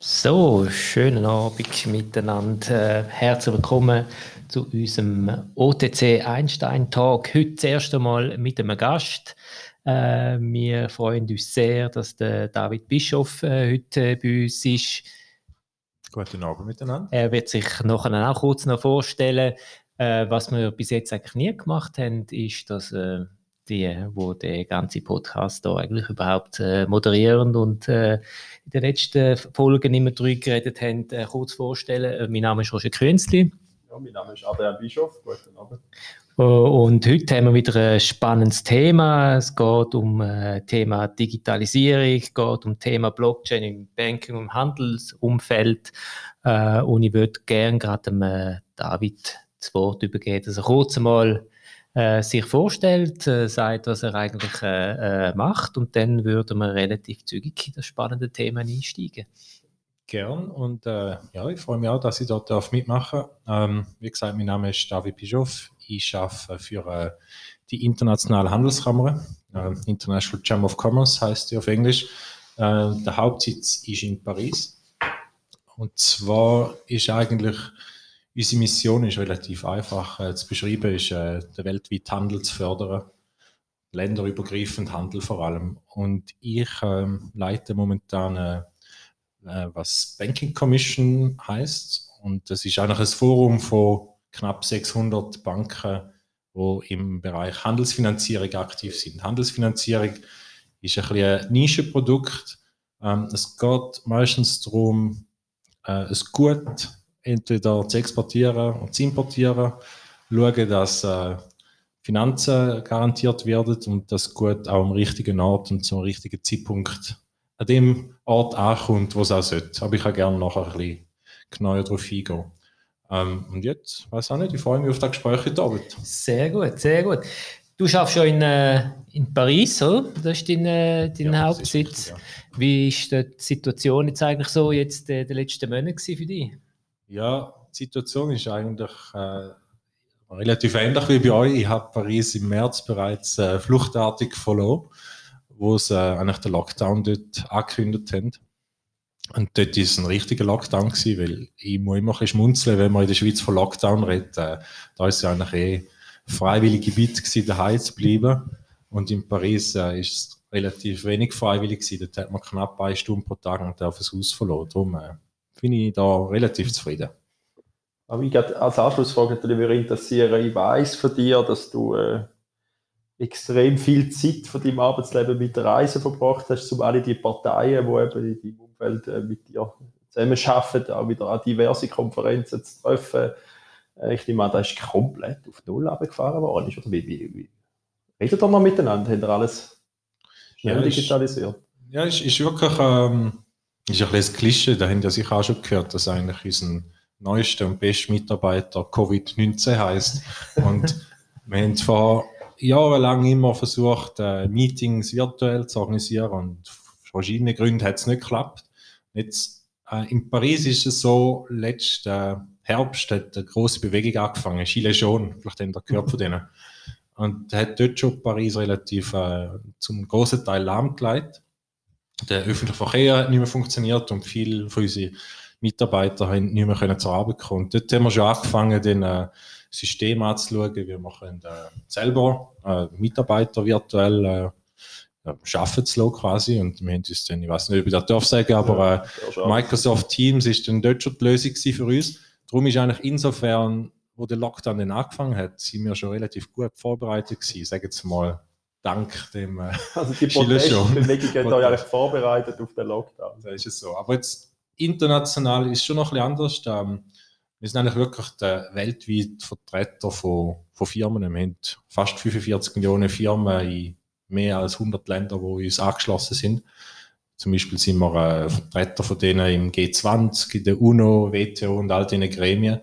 So, schönen Abend miteinander. Herzlich willkommen zu unserem OTC Einstein Talk. Heute das erste Mal mit einem Gast. Äh, wir freuen uns sehr, dass der David Bischof äh, heute bei uns ist. Guten Abend miteinander. Er wird sich nachher auch kurz noch vorstellen. Äh, was wir bis jetzt eigentlich nie gemacht haben, ist, dass äh, die, wo der ganze Podcast da eigentlich überhaupt äh, moderieren und äh, in den letzten Folgen immer drüber geredet haben, äh, kurz vorstellen. Äh, mein Name ist Roger Künzli. Ja, mein Name ist Adrian Bischof. Guten Abend. Und heute haben wir wieder ein spannendes Thema. Es geht um äh, Thema Digitalisierung, es geht um Thema Blockchain im Banking- und Handelsumfeld. Äh, und ich würde gerne gerade dem äh, David das Wort übergeben, dass er kurz einmal äh, sich vorstellt, äh, sagt, was er eigentlich äh, äh, macht und dann würden wir relativ zügig in das spannende Thema einsteigen. Gern und äh, ja, ich freue mich auch, dass ich dort darf mitmachen. Ähm, wie gesagt, mein Name ist David Bischoff. Ich arbeite für äh, die Internationale Handelskammer. International Chamber of Commerce heißt die auf Englisch. der Hauptsitz ist in Paris. Und zwar ist eigentlich Unsere Mission ist relativ einfach äh, zu beschreiben, ist äh, den weltweiten Handel zu fördern, länderübergreifend Handel vor allem. Und ich ähm, leite momentan äh, äh, was Banking Commission heißt und das ist eigentlich ein Forum von knapp 600 Banken, wo im Bereich Handelsfinanzierung aktiv sind. Handelsfinanzierung ist ein, ein Nischenprodukt. Ähm, es geht meistens darum, äh, es gut entweder zu exportieren und zu importieren, schauen, dass äh, Finanzen garantiert werden und das gut auch am richtigen Ort und zum richtigen Zeitpunkt an dem Ort ankommt, wo es auch sollte. Aber ich kann gerne nachher ein bisschen genauer darauf eingehen. Ähm, und jetzt, weiß auch nicht, ich freue mich auf das Gespräch heute Abend. Sehr gut, sehr gut. Du schaffst schon in, äh, in Paris, oder? Das ist dein, äh, dein ja, Hauptsitz. Richtig, ja. Wie ist die Situation jetzt eigentlich so jetzt äh, die letzten Monate für dich? Ja, die Situation ist eigentlich äh, relativ ähnlich wie bei euch. Ich habe Paris im März bereits äh, fluchtartig verloren, wo sie äh, eigentlich den Lockdown dort angekündigt haben. Und dort war es ein richtiger Lockdown gewesen, weil ich muss immer ein schmunzeln, wenn man in der Schweiz von Lockdown redet. Äh, da ist es ja eigentlich eh freiwillig Gebiet gewesen, daheim zu bleiben. Und in Paris äh, es relativ wenig freiwillig gewesen. Dort hat man knapp eine Stunde pro Tag und auf das Haus verloren. Darum äh, bin ich da relativ zufrieden. Aber ich als Anschlussfrage natürlich würde interessieren, ich weiß von dir, dass du äh, extrem viel Zeit von deinem Arbeitsleben mit der Reise verbracht hast, um alle die Parteien, die eben in deinem Umfeld äh, mit dir zusammenarbeiten, auch wieder an diverse Konferenzen zu treffen. Äh, ich nehme an, da ist komplett auf Null abgefahren worden. Oder wie, wie, wie redet ihr noch miteinander? Habt ihr alles schnell ja, digitalisiert? Ist, ja, es ist, ist wirklich... Ähm ist ein bisschen das Klischee, da haben ja sicher auch schon gehört, dass eigentlich unser neuester und bester Mitarbeiter Covid-19 heißt. Und wir haben zwar jahrelang immer versucht, äh, Meetings virtuell zu organisieren und aus verschiedenen Gründen hat es nicht geklappt. Jetzt, äh, in Paris ist es so, letzten Herbst hat eine große Bewegung angefangen, Gilets jaunes, vielleicht habt ihr gehört von denen. Und hat dort schon Paris relativ äh, zum großen Teil lahmgelegt der öffentliche Verkehr hat nicht mehr funktioniert und viele von unseren Mitarbeitern haben nicht mehr können zur Arbeit kommen. Und dort haben wir schon angefangen, den äh, System anzuschauen, wie wir können, äh, selber äh, Mitarbeiter virtuell äh, schaffen zu lassen quasi. Und wir haben uns dann, ich weiß nicht, ob ich das darf sagen, aber äh, Microsoft Teams ist dann dort schon die Lösung für uns. Darum ist eigentlich insofern, wo der Lockdown dann angefangen hat, sind wir schon relativ gut vorbereitet gewesen, sagen jetzt mal dank dem äh, Also die Protestbewegung hat euch eigentlich vorbereitet auf den Lockdown. Da ist es so. Aber jetzt international ist es schon noch ein bisschen anders. Ähm, wir sind eigentlich wirklich der weltweit Vertreter von, von Firmen. Wir haben fast 45 Millionen Firmen in mehr als 100 Ländern, wo uns angeschlossen sind. Zum Beispiel sind wir äh, Vertreter von denen im G20, in der UNO, WTO und all diesen Gremien.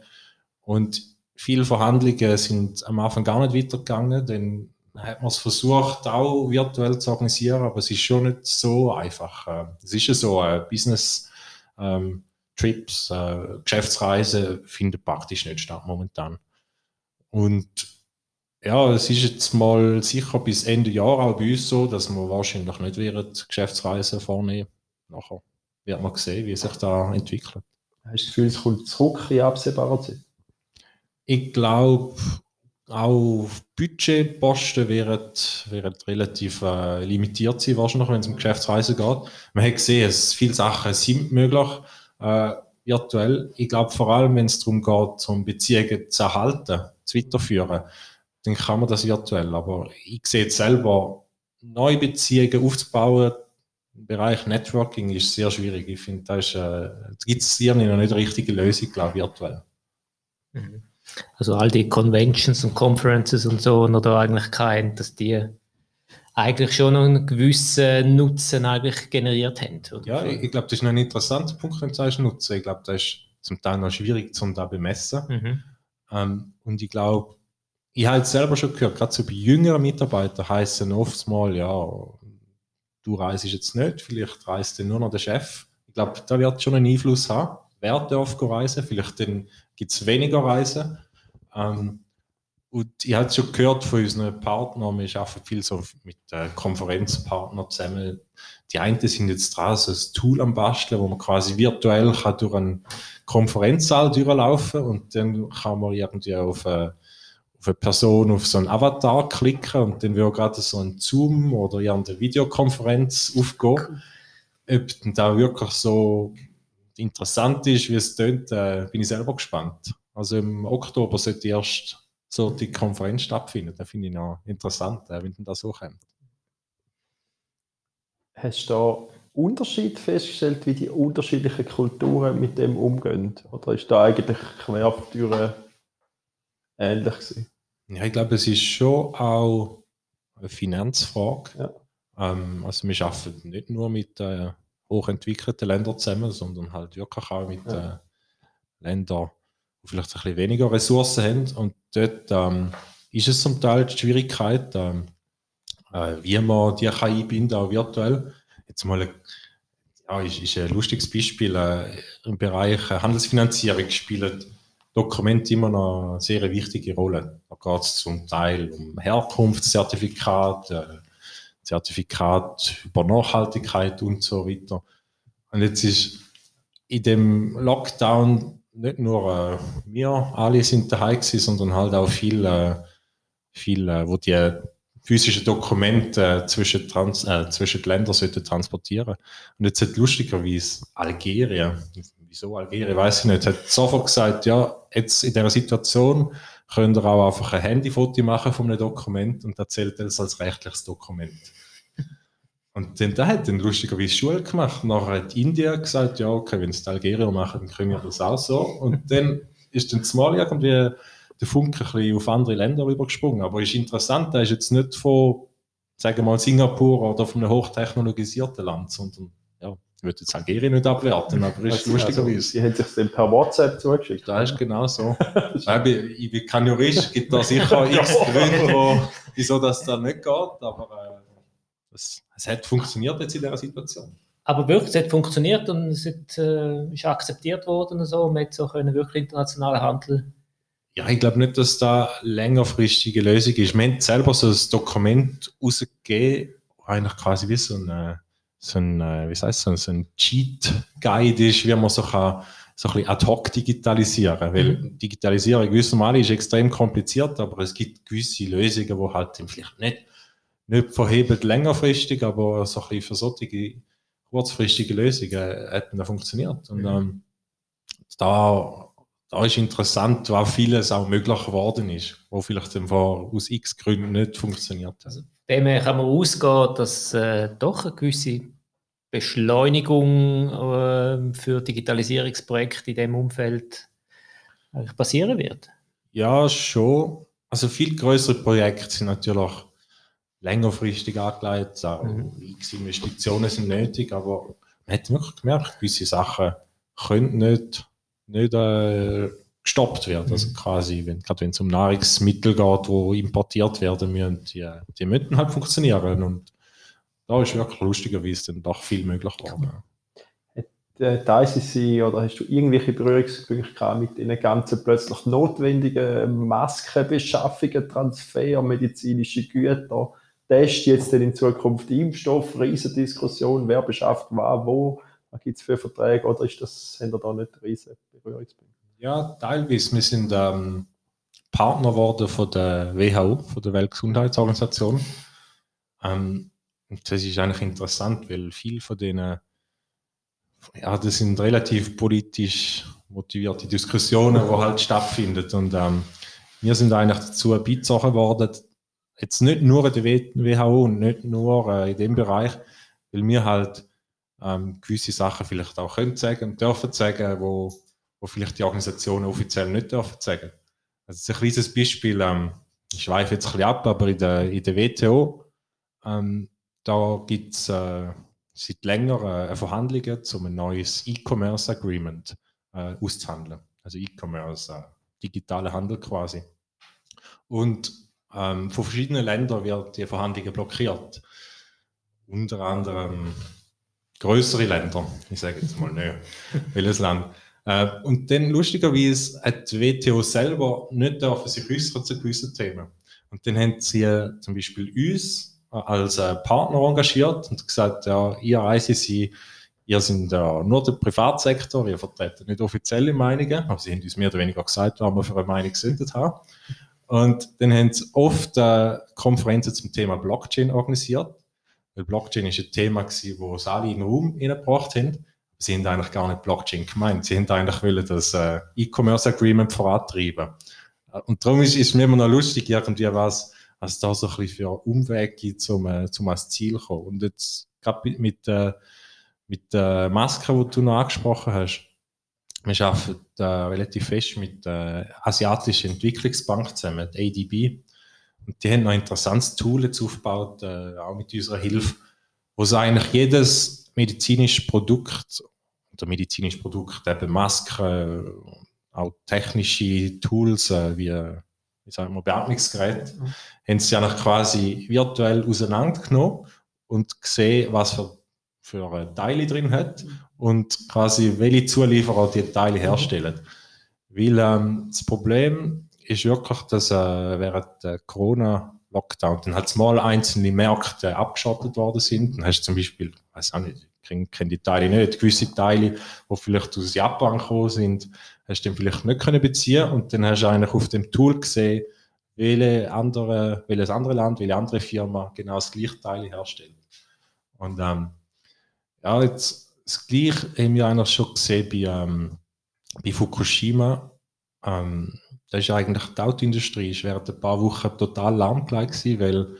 Und viele Verhandlungen sind am Anfang gar nicht weitergegangen, denn hat man es versucht, auch virtuell zu organisieren, aber es ist schon nicht so einfach. Ähm, es ist ja so, äh, Business ähm, Trips, äh, Geschäftsreisen finden praktisch nicht statt momentan. Und ja, es ist jetzt mal sicher bis Ende Jahr auch bei uns so, dass wir wahrscheinlich nicht werden Geschäftsreisen vornehmen nachher. wird man sehen, wie sich da entwickelt. Hast du das Gefühl, es kommt zurück in absehbarer Zeit? Ich glaube, auch Budgetposten werden, werden relativ äh, limitiert sein, wahrscheinlich, wenn es um Geschäftsreisen geht. Man hat gesehen, dass viele Sachen sind möglich äh, virtuell. Ich glaube, vor allem, wenn es darum geht, um Beziehungen zu erhalten, zu weiterführen, dann kann man das virtuell. Aber ich sehe jetzt selber, neue Beziehungen aufzubauen, im Bereich Networking ist sehr schwierig. Ich finde, da, äh, gibt es hier noch nicht die richtige Lösung, glaube ich, virtuell. Mhm. Also all die Conventions und Conferences und so, oder eigentlich kein, dass die eigentlich schon einen gewissen Nutzen eigentlich generiert haben. Oder? Ja, ich, ich glaube, das ist noch ein interessanter Punkt, wenn du sagst Nutzen. Ich glaube, das ist zum Teil noch schwierig zum da bemessen. Mhm. Ähm, und ich glaube, ich habe es selber schon gehört, gerade so bei jüngeren Mitarbeitern heißen oft mal, ja, du reist jetzt nicht, vielleicht reist dann nur noch der Chef. Ich glaube, da wird schon einen Einfluss haben, wer darf reisen, vielleicht dann gibt es weniger Reisen. Ähm, und ich habe schon gehört von unseren Partnern, wir arbeiten viel so mit äh, Konferenzpartnern zusammen. Die einen sind jetzt dran, so ein Tool am Basteln, wo man quasi virtuell kann durch einen Konferenzsaal durchlaufen und dann kann man irgendwie auf, äh, auf eine Person, auf so einen Avatar klicken und dann wird gerade so ein Zoom oder irgendeine Videokonferenz aufgehen. Ob denn da wirklich so interessant ist, wie es tönt, äh, bin ich selber gespannt. Also im Oktober sollte erst so die Konferenz stattfinden. Das finde ich noch interessant, äh, wenn das so kommt. Hast du da Unterschied festgestellt, wie die unterschiedlichen Kulturen mit dem umgehen? Oder ist da eigentlich quer ähnlich gewesen? Ja, ich glaube, es ist schon auch eine Finanzfrage. Ja. Ähm, also wir arbeiten nicht nur mit äh, hochentwickelten Ländern zusammen, sondern halt wirklich auch mit ja. äh, Ländern, die vielleicht ein bisschen weniger Ressourcen haben. Und dort ähm, ist es zum Teil die Schwierigkeit, ähm, äh, wie man die kann einbinden, auch virtuell. Jetzt mal ja, ist, ist ein lustiges Beispiel. Äh, Im Bereich Handelsfinanzierung spielen Dokumente immer noch eine sehr wichtige Rolle. Da geht es zum Teil um Herkunftszertifikat, äh, Zertifikat über Nachhaltigkeit und so weiter. Und jetzt ist in dem Lockdown nicht nur äh, wir alle sind daheim gewesen, sondern halt auch viele, äh, viele äh, wo die physischen Dokumente äh, zwischen, Trans, äh, zwischen die Länder sollten transportieren. Und jetzt hat lustigerweise Algerien, wieso Algerien, weiß ich nicht, hat sofort gesagt, ja, jetzt in dieser Situation könnt ihr auch einfach ein Handyfoto machen von einem Dokument und erzählt das als rechtliches Dokument. Und dann, da hat dann lustigerweise Schule gemacht. Nachher hat Indien gesagt, ja, okay, wenn es Algerien machen, dann können wir das auch so. Und dann ist dann zumal irgendwie der Funke ein bisschen auf andere Länder rübergesprungen. Aber ist interessant, da ist jetzt nicht von, sagen wir mal, Singapur oder von einem hochtechnologisierten Land, sondern würde jetzt Algerien nicht abwerten, aber es ist lustigerweise. Also, die haben sich dann per WhatsApp zugeschickt. Das ist genau so. ich, bin kein Jurist, gibt da sicher x Gründe, wieso das da nicht geht, aber äh, es, es hat funktioniert jetzt in dieser Situation. Aber wirklich, es hat funktioniert und es hat, äh, ist akzeptiert worden und so, und man hat so können wirklich internationalen Handel. Ja, ich glaube nicht, dass da längerfristige Lösung ist. Wir haben selber so ein Dokument rausgegeben, eigentlich quasi wie so ein, so ein äh, wie heißt so ein Cheat-Guide ist, wie man so kann, so ein bisschen ad hoc digitalisieren. Weil mhm. Digitalisierung gewissermaßen ist extrem kompliziert, aber es gibt gewisse Lösungen, die halt vielleicht nicht nicht verhebt längerfristig, aber so ein bisschen für solche kurzfristige Lösungen hätten da funktioniert. Und mhm. ähm, da, da ist interessant, was vieles auch möglich geworden ist, wo vielleicht aus x Gründen nicht funktioniert hat. Also, dem kann man ausgehen, dass äh, doch eine gewisse Beschleunigung äh, für Digitalisierungsprojekte in diesem Umfeld eigentlich passieren wird. Ja, schon. Also viel größere Projekte sind natürlich längerfristig angelegt. Mhm. X Investitionen sind nötig, aber man hat wirklich gemerkt, gewisse Sachen können nicht, nicht äh, gestoppt werden. Also mhm. Also quasi, wenn, gerade wenn es um Nahrungsmittel geht, die importiert werden müssen, die, die müssen halt funktionieren. Und da ist wirklich lustigerweise dann doch viel möglich geworden. Hat äh, ICC oder hast du irgendwelche Berührungspunkte mit den ganzen plötzlich notwendigen Maskenbeschaffungen, Transfer, medizinische Güter, Test jetzt dann in Zukunft Impfstoff, Riesendiskussion, wer beschafft war, wo. Gibt es für Verträge oder ist das, haben da nicht riesen Berührungspunkte? Ja, teilweise. Wir sind ähm, Partner geworden von der WHO, von der Weltgesundheitsorganisation. Ähm, und das ist eigentlich interessant, weil viele von denen, ja, das sind relativ politisch motivierte Diskussionen, die halt stattfinden. Und ähm, wir sind eigentlich dazu beizogen worden, jetzt nicht nur in der WHO und nicht nur äh, in dem Bereich, weil wir halt ähm, gewisse Sachen vielleicht auch können sagen und dürfen sagen, wo, wo vielleicht die Organisationen offiziell nicht dürfen sagen. Also ein kleines Beispiel, ähm, ich schweife jetzt ein bisschen ab, aber in der, in der WTO, ähm, da gibt es äh, seit längerem äh, Verhandlungen, um ein neues E-Commerce Agreement äh, auszuhandeln. Also E-Commerce, äh, digitaler Handel quasi. Und ähm, von verschiedenen Ländern werden die Verhandlungen blockiert. Unter anderem größere Länder, ich sage jetzt mal nicht, welches Land. Äh, und dann lustigerweise hat die WTO selber nicht dürfen sich äußern zu gewissen Themen. Und dann haben sie äh, zum Beispiel uns als äh, Partner engagiert und gesagt, ja, ihr ICC, ihr sind ja nur der Privatsektor, ihr vertreten nicht offizielle Meinungen, aber sie haben uns mehr oder weniger gesagt, was wir für eine Meinung gesendet haben. Und dann haben sie oft äh, Konferenzen zum Thema Blockchain organisiert. Weil Blockchain ist ein Thema gewesen, wo sie alle in den Raum hineingebracht haben. Sie haben eigentlich gar nicht Blockchain gemeint. Sie haben eigentlich wollen das äh, E-Commerce Agreement vorantreiben. Äh, und darum ist, es mir immer noch lustig, irgendwie was, was da so ein bisschen für Umwege gibt, um, äh, zum ans Ziel zu kommen. Und jetzt gerade mit, äh, mit der Maske, die du noch angesprochen hast, wir arbeiten äh, relativ fest mit der Asiatischen Entwicklungsbank zusammen, der ADB. Und die haben noch ein interessantes Tool jetzt aufgebaut, äh, auch mit unserer Hilfe, wo sie eigentlich jedes medizinische Produkt oder medizinische Produkt, eben Masken, auch technische Tools äh, wie, wie sagen wir, Beatmungsgeräte, mhm. haben sie eigentlich quasi virtuell auseinandergenommen und gesehen, was für, für Teile drin hat mhm und quasi welche Zulieferer die Teile herstellen. Weil ähm, das Problem ist wirklich, dass äh, während der Corona-Lockdown dann halt mal einzelne Märkte abgeschottet worden sind. Dann hast du zum Beispiel, weiß auch nicht, kenne die Teile nicht, gewisse Teile, die vielleicht aus Japan gekommen sind, hast du dann vielleicht nicht können beziehen und dann hast du eigentlich auf dem Tool gesehen, welche andere, welches andere Land, welche andere Firma genau das gleiche Teil herstellt. Und ähm, ja, jetzt das Gleiche haben wir eigentlich schon gesehen bei, ähm, bei Fukushima. Ähm, da ist eigentlich die Autoindustrie ist während ein paar Wochen total lahmgelegt gewesen, weil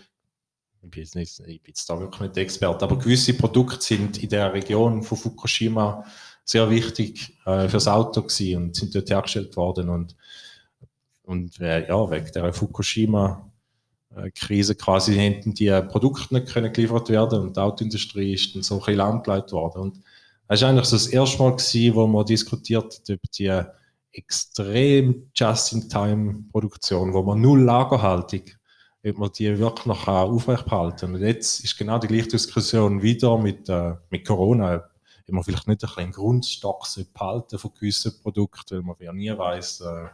ich bin, jetzt nicht, ich bin jetzt da wirklich nicht Experte, aber gewisse Produkte sind in der Region von Fukushima sehr wichtig äh, fürs Auto gewesen und sind dort hergestellt worden und und äh, ja, wegen der Fukushima Krise quasi hätten die Produkte nicht können geliefert werden und die Autoindustrie ist dann so ein bisschen lahmgelegt worden. Und das war eigentlich so das erste Mal, gewesen, wo man diskutiert hat über die extrem Just-in-Time-Produktion, wo man null Lagerhaltung, ob man die wirklich noch aufrechthalten kann. Und jetzt ist genau die gleiche Diskussion wieder mit, äh, mit Corona, ob man vielleicht nicht ein bisschen Grundstock behalten von gewissen Produkten, weil man ja nie weiß, äh,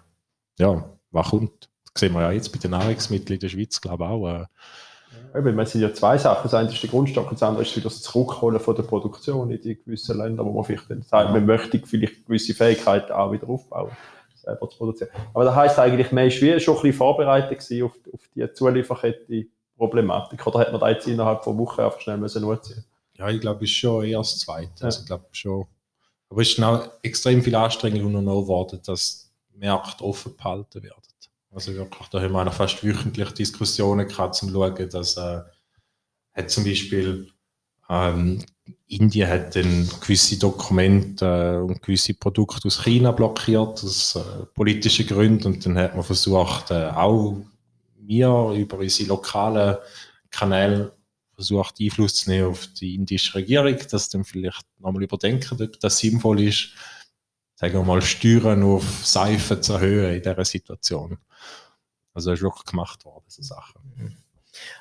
ja, was kommt. Das sehen wir ja jetzt bei den Nahrungsmitteln in der Schweiz, glaube ich, auch. Äh, Eben, es sind ja zwei Sachen. Das eine ist der Grundstock und das andere ist wieder das Zurückholen von der Produktion in die gewissen Länder, wo man vielleicht dann sagt, man möchte vielleicht gewisse Fähigkeiten auch wieder aufbauen, selber zu produzieren. Aber das heisst eigentlich, man ist wie schon ein bisschen vorbereitet auf, auf die Zulieferkette-Problematik. Oder hat man da jetzt innerhalb von Wochen einfach schnell müssen nutzen Ja, ich glaube, ist schon eher das Zweite. Ja. Also, ich glaube schon. Aber es ist auch extrem viel Anstrengung unternommen worden, dass Märkte offen behalten werden. Also wirklich, da haben wir fast wöchentlich Diskussionen gehabt, zum schauen, dass äh, hat zum Beispiel ähm, Indien hat dann gewisse Dokumente äh, und gewisse Produkte aus China blockiert, aus äh, politischen Gründen. Und dann hat man versucht, äh, auch wir über unsere lokalen Kanäle versucht, Einfluss zu nehmen auf die indische Regierung, dass dann vielleicht nochmal überdenken, ob das sinnvoll ist, sagen wir mal, Steuern auf Seife zu erhöhen in dieser Situation. Also das ist wirklich gemacht worden, so Sachen.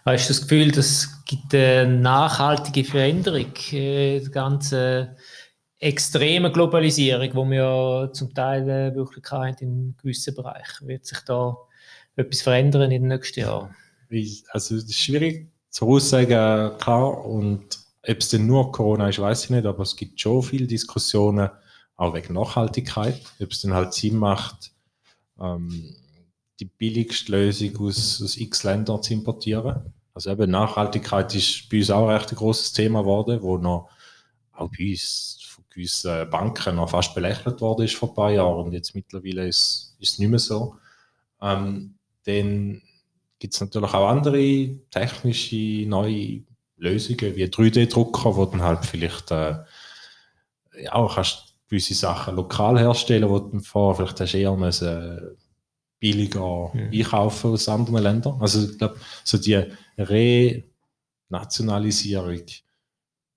Hast du das Gefühl, das gibt eine nachhaltige Veränderung, äh, die ganze extreme Globalisierung, die wir zum Teil äh, wirklich haben in gewissen Bereichen? Wird sich da etwas verändern in den nächsten Jahren? Also das ist schwierig zu sagen, klar. Und Ob es denn nur Corona ist, weiß ich nicht, aber es gibt schon viele Diskussionen, auch wegen Nachhaltigkeit, ob es denn halt Sinn macht, ähm, die billigste Lösung aus, aus x Ländern zu importieren. Also eben Nachhaltigkeit ist bei uns auch ein recht großes Thema geworden, wo noch auch bei uns von gewissen Banken noch fast belächelt worden ist vor ein paar Jahren und jetzt mittlerweile ist, es nicht mehr so. Ähm, dann gibt es natürlich auch andere technische neue Lösungen wie 3D-Drucker, wo dann halt vielleicht äh, ja, auch kannst gewisse Sachen lokal herstellen, wo du vorher vielleicht hast eher müssen, billiger mhm. einkaufen aus anderen Ländern. Also ich glaube, so die Renationalisierung,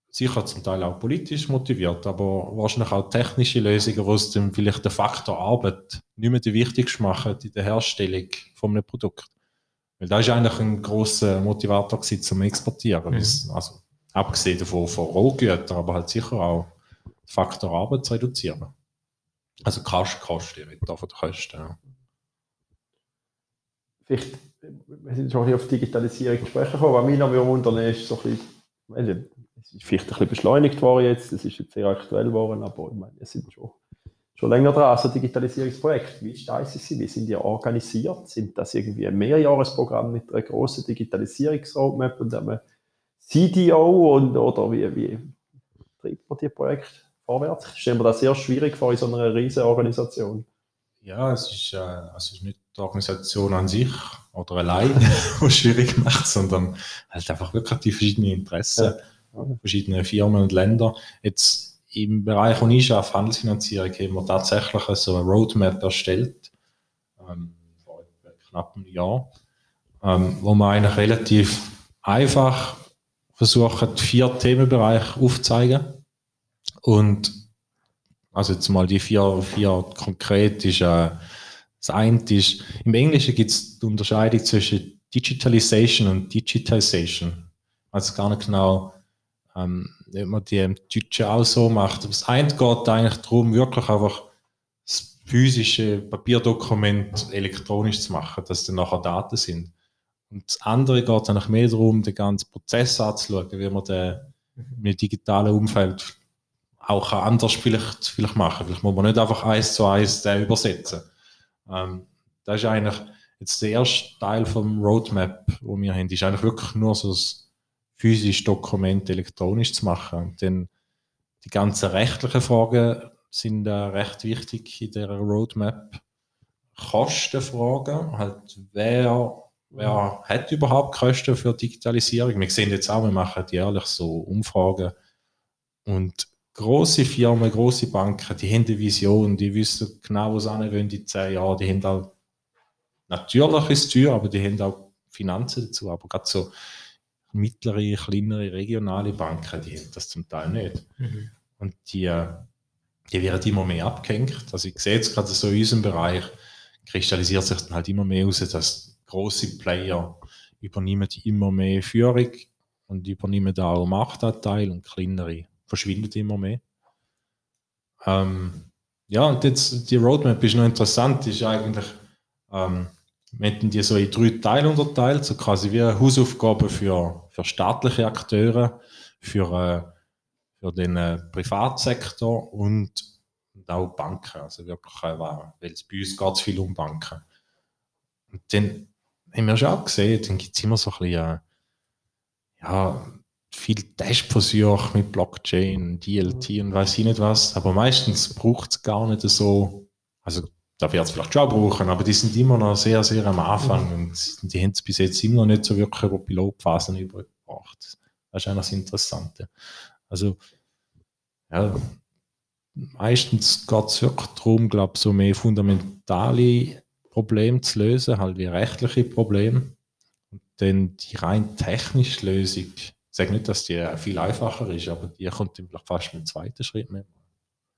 sicher zum Teil auch politisch motiviert, aber wahrscheinlich auch technische Lösungen, wo es dann vielleicht den Faktor Arbeit nicht mehr die wichtigste machen in der Herstellung von einem Produkt. Weil da ist eigentlich ein großer Motivator gewesen, zum Exportieren. Mhm. Also, abgesehen davon von Rohgütern, aber halt sicher auch Faktor Arbeit zu reduzieren. Also Kosten, ich rede da von den Kosten. Ja vielleicht, wir sind schon auf Digitalisierung sprechen gekommen, was mich noch wundern ist, so ein bisschen, es ist vielleicht ein bisschen beschleunigt worden jetzt, es ist jetzt sehr aktuell geworden, aber ich meine, es sind schon, schon länger dran, also Digitalisierungsprojekte. Wie ist das ICC? Wie sind die organisiert? Sind das irgendwie ein Mehrjahresprogramm mit einer großen Digitalisierungsroadmap und einem CDO und, oder wie, wie treibt man die Projekte vorwärts? Ich stelle mir das sehr schwierig vor in so einer riesen Organisation. Ja, es ist, äh, also es ist nicht die Organisation an sich oder allein, was schwierig macht, sondern halt einfach wirklich die verschiedenen Interessen, ja. verschiedene Firmen und Länder. Jetzt im Bereich, wo ich arbeite, Handelsfinanzierung, haben wir tatsächlich so eine Roadmap erstellt, ähm, vor knapp einem Jahr, ähm, wo wir eigentlich relativ einfach versuchen, vier Themenbereiche aufzuzeigen und also jetzt mal die vier, vier konkret ist, äh, das eine ist, im Englischen gibt es die Unterscheidung zwischen Digitalization und Digitization. Also gar nicht genau, ähm, ob man die im Deutschen auch so macht. Das eine geht eigentlich darum, wirklich einfach das physische Papierdokument elektronisch zu machen, dass dann nachher Daten sind. Und das andere geht eigentlich mehr darum, den ganzen Prozess anzuschauen, wie man den im digitalen Umfeld auch anders vielleicht, vielleicht machen. Vielleicht muss man nicht einfach eins zu eins den übersetzen. Ähm, das ist eigentlich jetzt der erste Teil vom Roadmap, wo wir haben, ist eigentlich wirklich nur so das physische Dokument elektronisch zu machen. Und dann die ganzen rechtlichen Fragen sind äh, recht wichtig in der Roadmap. Kostenfragen, halt wer, wer hat überhaupt Kosten für Digitalisierung? Wir sehen jetzt auch, wir machen jährlich so Umfragen und große Firmen, große Banken, die haben eine Vision, die wissen genau, wo sie wollen in zehn Jahren. Die haben auch natürlich ist teuer, aber die haben auch Finanzen dazu. Aber gerade so mittlere, kleinere, regionale Banken, die haben das zum Teil nicht. Mhm. Und die, die werden immer mehr abgehängt. Also ich sehe jetzt gerade so in unserem Bereich, kristallisiert sich dann halt immer mehr aus, dass große Player übernehmen immer mehr Führung und übernehmen da auch Machtanteil und kleinere verschwindet immer mehr. Ähm, ja, und jetzt die Roadmap ist noch interessant, ist eigentlich, ähm, wir hätten die so in drei Teile unterteilt, so quasi wie eine Hausaufgabe für, für staatliche Akteure, für, äh, für den äh, Privatsektor und, und, auch Banken. Also wirklich, äh, weil es bei uns geht viel um Banken. Und dann haben wir schon auch gesehen, dann gibt es immer so ein bisschen, äh, ja, viel Testversuche mit Blockchain, DLT und weiß ich nicht was, aber meistens braucht es gar nicht so, also da wird es vielleicht schon brauchen, aber die sind immer noch sehr, sehr am Anfang mhm. und die haben es bis jetzt immer noch nicht so wirklich über Pilotphasen übergebracht. Das ist eigentlich das Interessante. Also, ja, meistens geht es wirklich darum, glaube ich, so mehr fundamentale Probleme zu lösen, halt wie rechtliche Probleme. Und dann die rein technische Lösung, sage nicht, dass die viel einfacher ist, aber die kommt vielleicht fast mit dem zweiten Schritt mehr.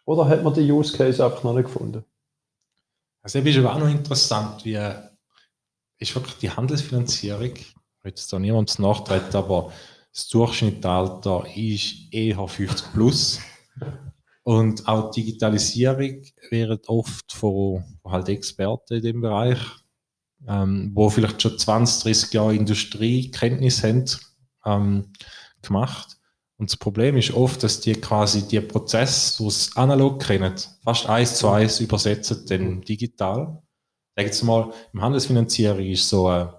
Oder hat man den Use Case einfach noch nicht gefunden? Also, das ist aber auch noch interessant, wie ist wirklich die Handelsfinanzierung, ich will jetzt da niemand nachtreten, aber das Durchschnittsalter ist eher 50 plus. Und auch Digitalisierung wird oft von, von halt Experten in dem Bereich, ähm, wo vielleicht schon 20, 30 Jahre Industriekenntnis haben, ähm, gemacht. Und das Problem ist oft, dass die quasi die Prozess, die sie analog kennen, fast eins zu eins übersetzen, dann digital. Sagen Sie mal, im Handelsfinanzierung ist so ein,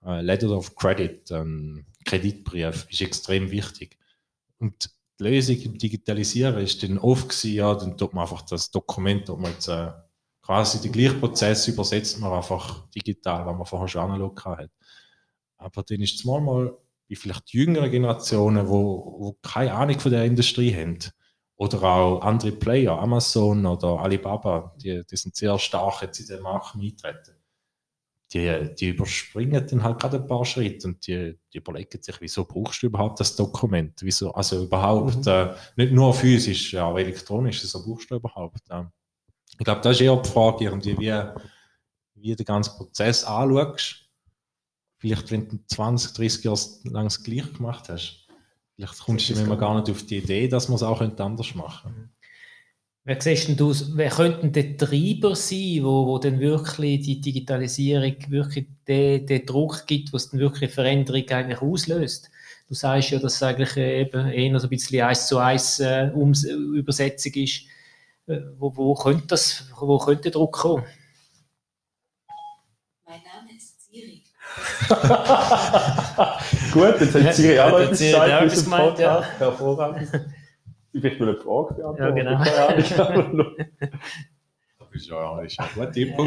ein Letter of Credit, ein Kreditbrief, ist extrem wichtig. Und die Lösung im Digitalisieren ist dann oft gewesen, ja, dann tut man einfach das Dokument, tut man jetzt, äh, quasi den gleichen Prozess übersetzt man einfach digital, weil man vorher schon analog hat. Aber dann ist es manchmal wie vielleicht jüngeren Generationen, wo, wo keine Ahnung von der Industrie haben. Oder auch andere Player, Amazon oder Alibaba, die, die sind sehr stark jetzt in den Markt eintreten. Die, die überspringen dann halt gerade ein paar Schritte und die, die überlegen sich, wieso brauchst du überhaupt das Dokument? Wieso, also überhaupt, mhm. äh, nicht nur physisch, ja, auch elektronisch, wieso brauchst du überhaupt? Äh. Ich glaube, das ist eher die Frage, irgendwie, wie, wie du den ganzen Prozess anschaust vielleicht wenn du 20, 30 Jahre lang das Gleiche gemacht hast, vielleicht kommst du immer gar nicht auf die Idee, dass man es auch anders machen könnte. Wer siehst du, wer könnten die Treiber sein, wo, wo dann wirklich die Digitalisierung wirklich den, den Druck gibt, was dann wirklich Veränderung eigentlich auslöst? Du sagst ja, dass es eigentlich eben eher so ein bisschen eins zu eins äh, Übersetzung ist. Äh, wo, wo, könnte das, wo könnte der Druck kommen? Gut, jetzt hat Siri auch etwas gesagt diesem Podcast. Ja. Hervorragend. Ich möchte nur eine Frage beantworten. Ja, genau. das ist ja, ist ja ein guter Input.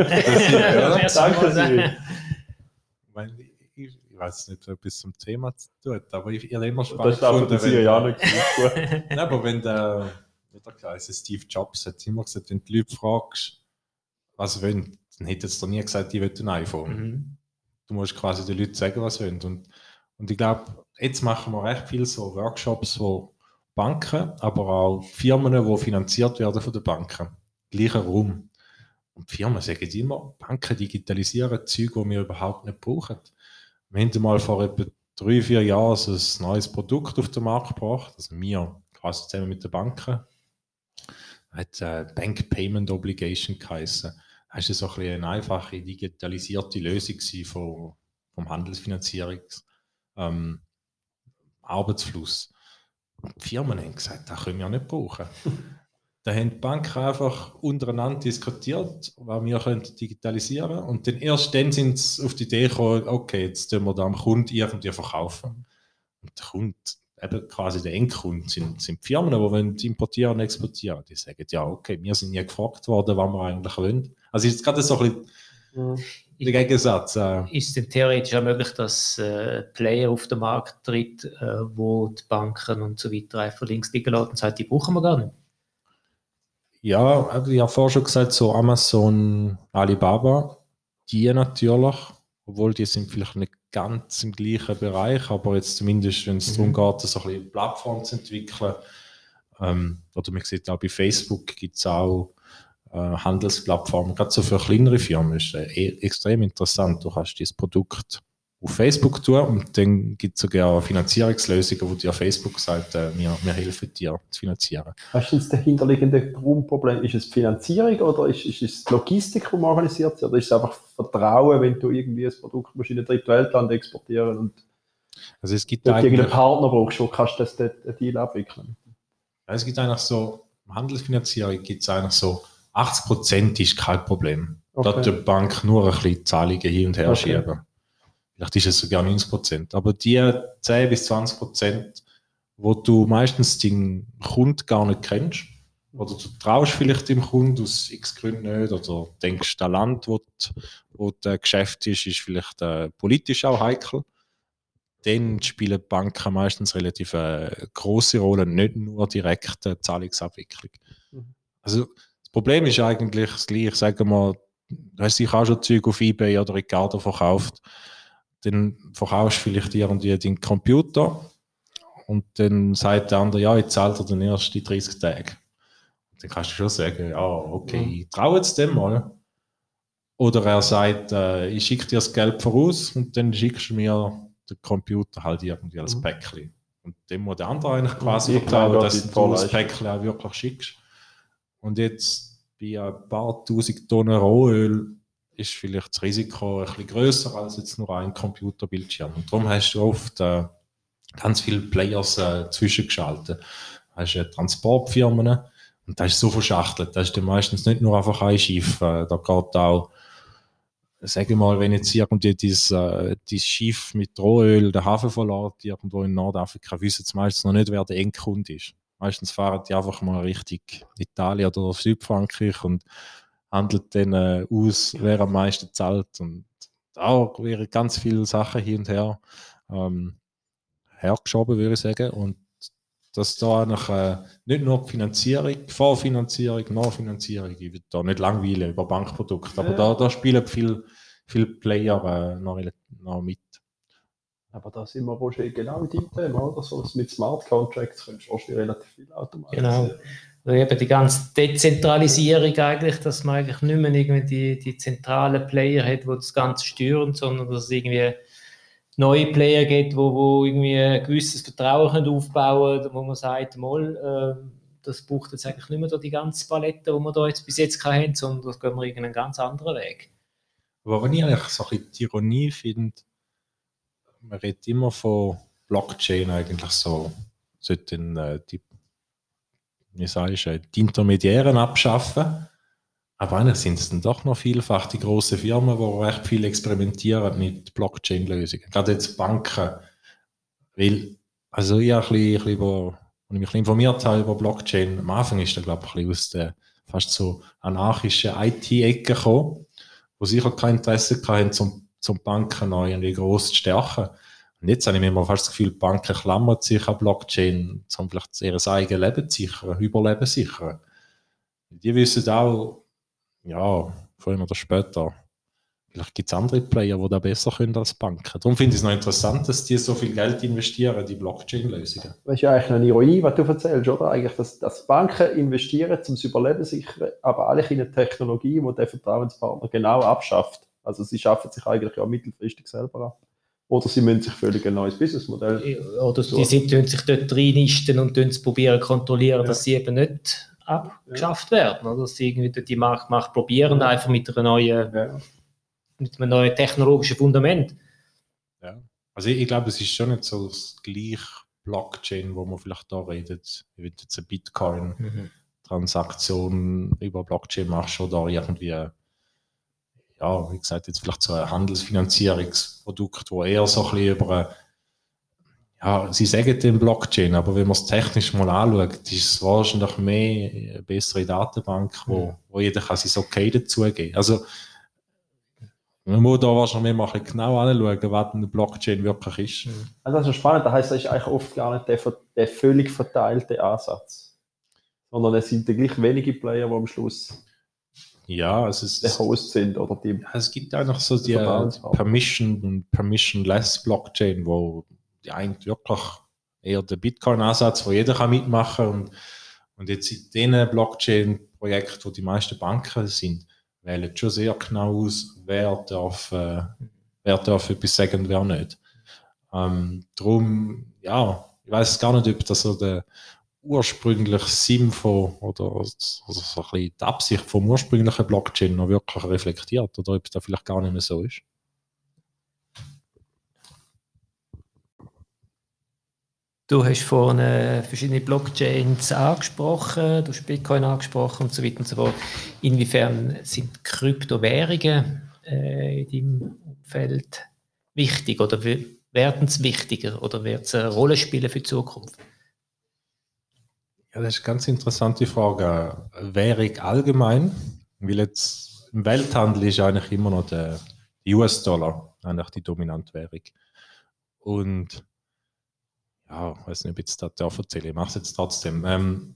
Danke, Siri. Ich, weiß nicht, ob etwas zum Thema zu tun aber ich, ich immer spannend. Das der Siri ja nicht gut. Nein, aber wenn der, der Kreis Steve Jobs hat immer gesagt, wenn du Leute fragst, was wollen, dann hätte es doch nie gesagt, die wollen ein iPhone. Mhm du musst quasi den Leuten sagen, was sie wollen. Und, und ich glaube, jetzt machen wir recht viel so Workshops, wo Banken, aber auch Firmen, die finanziert werden von den Banken, gleicher Raum. Und die Firmen sagen immer, Banken digitalisieren Zeug, die wir überhaupt nicht brauchen. Wir haben mal vor etwa drei, vier Jahren so ein neues Produkt auf den Markt gebracht, also wir quasi zusammen mit den Banken, hat äh, Bank Payment Obligation geheißen ist es so ein eine einfache, digitalisierte Lösung von, vom Handelsfinanzierungs ähm, Arbeitsfluss. Die Firmen haben gesagt, das können wir nicht brauchen. da haben die Banken einfach untereinander diskutiert, was wir können digitalisieren können. Und dann erst dann sind sie auf die Idee gekommen, okay, jetzt tun wir da am Kunden irgendwie verkaufen. Und der Kunde eben quasi der Endkunden sind, sind Firmen, die wollen importieren und exportieren. Die sagen, ja, okay, wir sind nie gefragt worden, was wir eigentlich wollen. Also ist gerade so ein bisschen der Gegensatz. Äh. Ist es denn theoretisch auch möglich, dass äh, Player auf den Markt tritt, äh, wo die Banken und so weiter einfach links liegen lassen und sagen, die brauchen wir gar nicht? Ja, also ich habe vorher schon gesagt, so Amazon, Alibaba, die natürlich, obwohl die sind vielleicht nicht ganz im gleichen Bereich, aber jetzt zumindest, wenn es mhm. darum geht, so ein bisschen Plattform zu entwickeln, ähm, oder man sieht auch bei Facebook gibt es auch äh, Handelsplattformen, gerade so für kleinere Firmen ist äh, e extrem interessant. Du kannst dieses Produkt auf Facebook tun und dann gibt es sogar Finanzierungslösungen, wo dir Facebook sagt, äh, wir, wir helfen dir zu finanzieren. Was ist das dahinterliegende Grundproblem? Ist es Finanzierung oder ist, ist es Logistik, die man organisiert oder ist es einfach Vertrauen, wenn du irgendwie ein Produkt musst in ein Drittweltland exportieren und also es gibt irgendeinen Partner brauchst, wo kannst du das den Deal abwickeln? Ja, es gibt eigentlich so, Handelsfinanzierung gibt es eigentlich so 80 Prozent ist kein Problem. Okay. Da die Bank nur ein bisschen Zahlungen hin und her okay. schieben. Vielleicht ist es sogar 90 Prozent. Aber die 10 bis 20 Prozent, wo du meistens den Kunden gar nicht kennst, oder du traust vielleicht dem Kunden aus x Gründen nicht, oder denkst, das Land, wo, die, wo das Geschäft ist, ist vielleicht äh, politisch auch heikel. Dann spielen Banken meistens relativ äh, große Rolle, nicht nur direkte Zahlungsabwicklung. Mhm. Also das Problem ist eigentlich das gleiche. Sagen wir, hast dich auch schon Zeug auf Ebay oder Ricardo verkauft. Dann verkaufst du vielleicht irgendwie deinen Computer und dann sagt der andere, ja, ich zahle dir den ersten 30 Tage. Dann kannst du schon sagen, ja, okay, ich traue jetzt dem mal. Oder er sagt, äh, ich schicke dir das Geld voraus und dann schickst du mir den Computer halt irgendwie als mhm. Päckchen. Und dem muss der andere eigentlich quasi vertrauen, dass du das Päckchen auch wirklich schickst. Und jetzt bei ein paar tausend Tonnen Rohöl ist vielleicht das Risiko ein bisschen größer als jetzt nur ein Computerbildschirm. Und darum hast du oft äh, ganz viele Players äh, zwischengeschaltet. Da hast äh, Transportfirmen und das ist so verschachtelt. Das ist dann meistens nicht nur einfach ein Schiff. Äh, da geht auch, sage ich mal, wenn jetzt irgendwie dieses, äh, dieses Schiff mit Rohöl den Hafen verlässt, irgendwo in Nordafrika, wissen sie meistens noch nicht, wer der Endkunde ist. Meistens fahren die einfach mal Richtung Italien oder Südfrankreich und handelt dann äh, aus, wer am meisten zahlt. Und da wären ganz viele Sachen hin und her ähm, hergeschoben, würde ich sagen. Und dass da eigentlich, äh, nicht nur Finanzierung, Vorfinanzierung, Nachfinanzierung, ich will da nicht langweilen über Bankprodukte, aber ja. da, da spielen viele viel Player äh, noch, noch mit. Aber da sind wir Roger genau in dem Thema, oder? So mit Smart Contracts könntest du wahrscheinlich relativ viel automatisieren. Genau. Also eben die ganze Dezentralisierung eigentlich, dass man eigentlich nicht mehr irgendwie die, die zentralen Player hat, die das Ganze steuern, sondern dass es irgendwie neue Player gibt, wo, wo irgendwie ein gewisses Vertrauen aufbauen können, wo man sagt, mal, äh, das braucht jetzt eigentlich nicht mehr die ganze Palette, die wir da jetzt bis jetzt haben, sondern das gehen wir irgendeinen ganz anderen Weg. Aber wenn ich eigentlich so ein bisschen die Ironie finde, man redet immer von Blockchain eigentlich so, sollten äh, die wie sagst du, die Intermediären abschaffen. Aber eigentlich sind es dann doch noch vielfach die großen Firmen, die recht viel experimentieren mit Blockchain-Lösungen. Gerade jetzt Banken. Weil, also ich, ein bisschen, ein bisschen, wo, wo ich mich informiert habe über Blockchain, am Anfang ist da, glaube ich, ein bisschen aus der fast so anarchischen IT-Ecke gekommen, wo sicher kein Interesse hatten, zum, zum Banken neu irgendwie gross zu stärken. Und jetzt habe ich mir immer fast das Gefühl, die Banken klammern sich an Blockchain, um vielleicht ihr eigenes Leben zu sichern, Überleben zu sichern. Die wissen auch, ja, früher oder später, vielleicht gibt es andere Player, die da besser können als Banken. Darum finde ich es noch interessant, dass die so viel Geld investieren in die Blockchain-Lösungen. Das ist ja eigentlich eine Ironie, was du erzählst, oder? Eigentlich, dass, dass Banken investieren, um das Überleben sichern, aber alle in eine Technologie, die der Vertrauenspartner genau abschafft. Also sie schaffen sich eigentlich auch mittelfristig selber ab. Oder sie müssen sich völlig ein neues Businessmodell. Oder sie sind, sich dort reinisten und probieren kontrollieren, ja. dass sie eben nicht abgeschafft ja. werden. Oder dass sie irgendwie die Markt, Markt probieren, ja. einfach mit, einer neuen, ja. mit einem neuen technologischen Fundament. Ja. Also ich, ich glaube, es ist schon nicht so das gleiche Blockchain, wo man vielleicht da redet, wie jetzt eine Bitcoin-Transaktion mhm. über Blockchain machst oder irgendwie ja, wie gesagt, jetzt vielleicht so ein Handelsfinanzierungsprodukt, wo eher so ein bisschen über, ja, sie sagen den Blockchain, aber wenn man es technisch mal anschaut, ist es wahrscheinlich mehr eine bessere Datenbank, wo, wo jeder kann sein Okay dazugeben. Also, man muss da wahrscheinlich mal ein genau anschauen, was eine Blockchain wirklich ist. Also das ist spannend, das heißt, das ist eigentlich oft gar nicht der, der völlig verteilte Ansatz, sondern es sind gleich wenige Player, die am Schluss ja, es ist. Der Host sind oder die. Es gibt auch noch so die Permission und Permissionless Blockchain, wo die eigentlich wirklich eher der Bitcoin-Ansatz, wo jeder kann mitmachen und, und jetzt in den Blockchain-Projekten, wo die meisten Banken sind, wählen schon sehr genau aus, wer darf, äh, wer darf etwas sagen und wer nicht. Ähm, darum, ja, ich weiß gar nicht, ob das so der ursprünglich von oder, oder so ein bisschen die Absicht vom ursprünglichen Blockchain noch wirklich reflektiert oder ob es da vielleicht gar nicht mehr so ist. Du hast vorhin verschiedene Blockchains angesprochen, du hast Bitcoin angesprochen und so weiter und so fort. Inwiefern sind Kryptowährungen äh, in deinem Umfeld wichtig oder werden sie wichtiger oder wird es eine Rolle spielen für die Zukunft? Ja, das ist eine ganz interessante Frage. Währung allgemein, weil jetzt im Welthandel ist eigentlich immer noch der US-Dollar eigentlich die dominante Währung. Und ja, ich weiß nicht, ob ich das erzähle, ich mache es jetzt trotzdem. Ähm,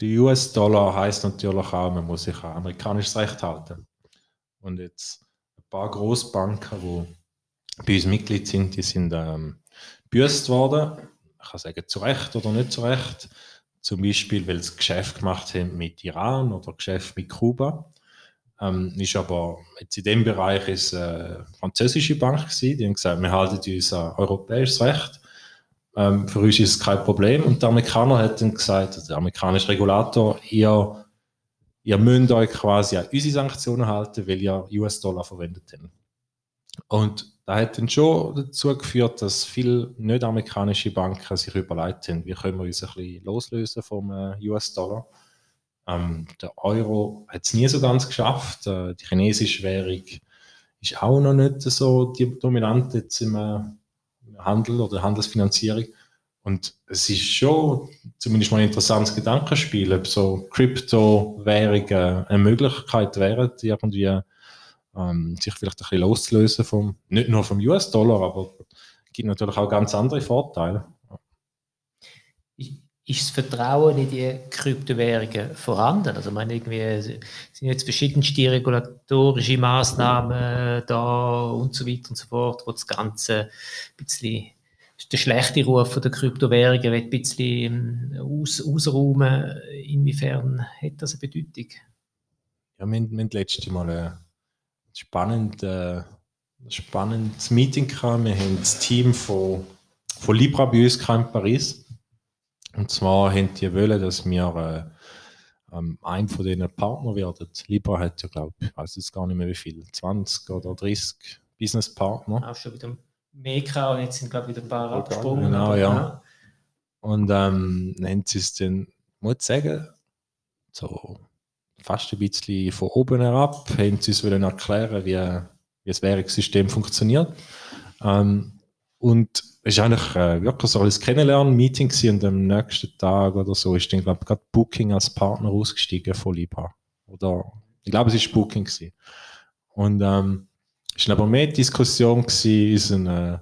der US-Dollar heißt natürlich auch, man muss sich an amerikanisches Recht halten. Und jetzt ein paar Großbanken, die bei uns Mitglied sind, die sind ähm, worden. Ich kann sagen, zu Recht oder nicht zu Recht. Zum Beispiel, weil sie Geschäft gemacht haben mit Iran oder Geschäft mit Kuba. Ähm, ist aber jetzt in dem Bereich ist eine französische Bank gewesen, die haben gesagt, wir halten uns an europäisches Recht. Ähm, für uns ist es kein Problem. Und der Amerikaner hat dann gesagt, der amerikanische Regulator, ihr, ihr müsst euch quasi an unsere Sanktionen halten, weil ihr US-Dollar verwendet habt. Und das hat dann schon dazu geführt, dass viele nicht-amerikanische Banken sich überlegt haben, wie können wir uns ein bisschen loslösen vom äh, US-Dollar. Ähm, der Euro hat es nie so ganz geschafft. Äh, die chinesische Währung ist auch noch nicht so dominant jetzt im äh, Handel oder Handelsfinanzierung. Und es ist schon zumindest mal ein interessantes Gedankenspiel, ob so Kryptowährungen eine Möglichkeit wären, irgendwie ähm, sich vielleicht ein bisschen loszulösen vom, nicht nur vom US-Dollar, aber es gibt natürlich auch ganz andere Vorteile. Ist das Vertrauen in die Kryptowährungen vorhanden? Also, ich meine, irgendwie sind jetzt verschiedenste regulatorische Maßnahmen da und so weiter und so fort, wo das Ganze ein bisschen der schlechte Ruf der Kryptowährungen ein bisschen ähm, aus, ausräumen. Inwiefern hat das eine Bedeutung? Ja, wir, wir haben letztes Mal ein spannend, äh, spannendes Meeting gehabt. Wir haben das Team von, von Libra bei uns in Paris. Und zwar haben die wollen, dass wir äh, ähm, ein von diesen Partnern werden. Libra hat ja, glaube ich, weiß jetzt gar nicht mehr wie viel, 20 oder 30 Businesspartner. Auch schon wieder mehr gehabt und jetzt sind, glaube ich, wieder ein paar abgesprungen. Genau, ja. Und ähm, dann haben sie es dann, muss ich sagen, so fast ein bisschen von oben herab, haben sie uns erklären, wie, wie das Währungssystem funktioniert. Ähm, und es war eigentlich äh, wirklich so ein Kennenlernen-Meeting und am nächsten Tag oder so ist dann, glaube ich, gerade Booking als Partner ausgestiegen von Libra. Oder, ich glaube, es war Booking. Gewesen. Und ähm, es war aber mehr Diskussion gewesen, ist ein, äh,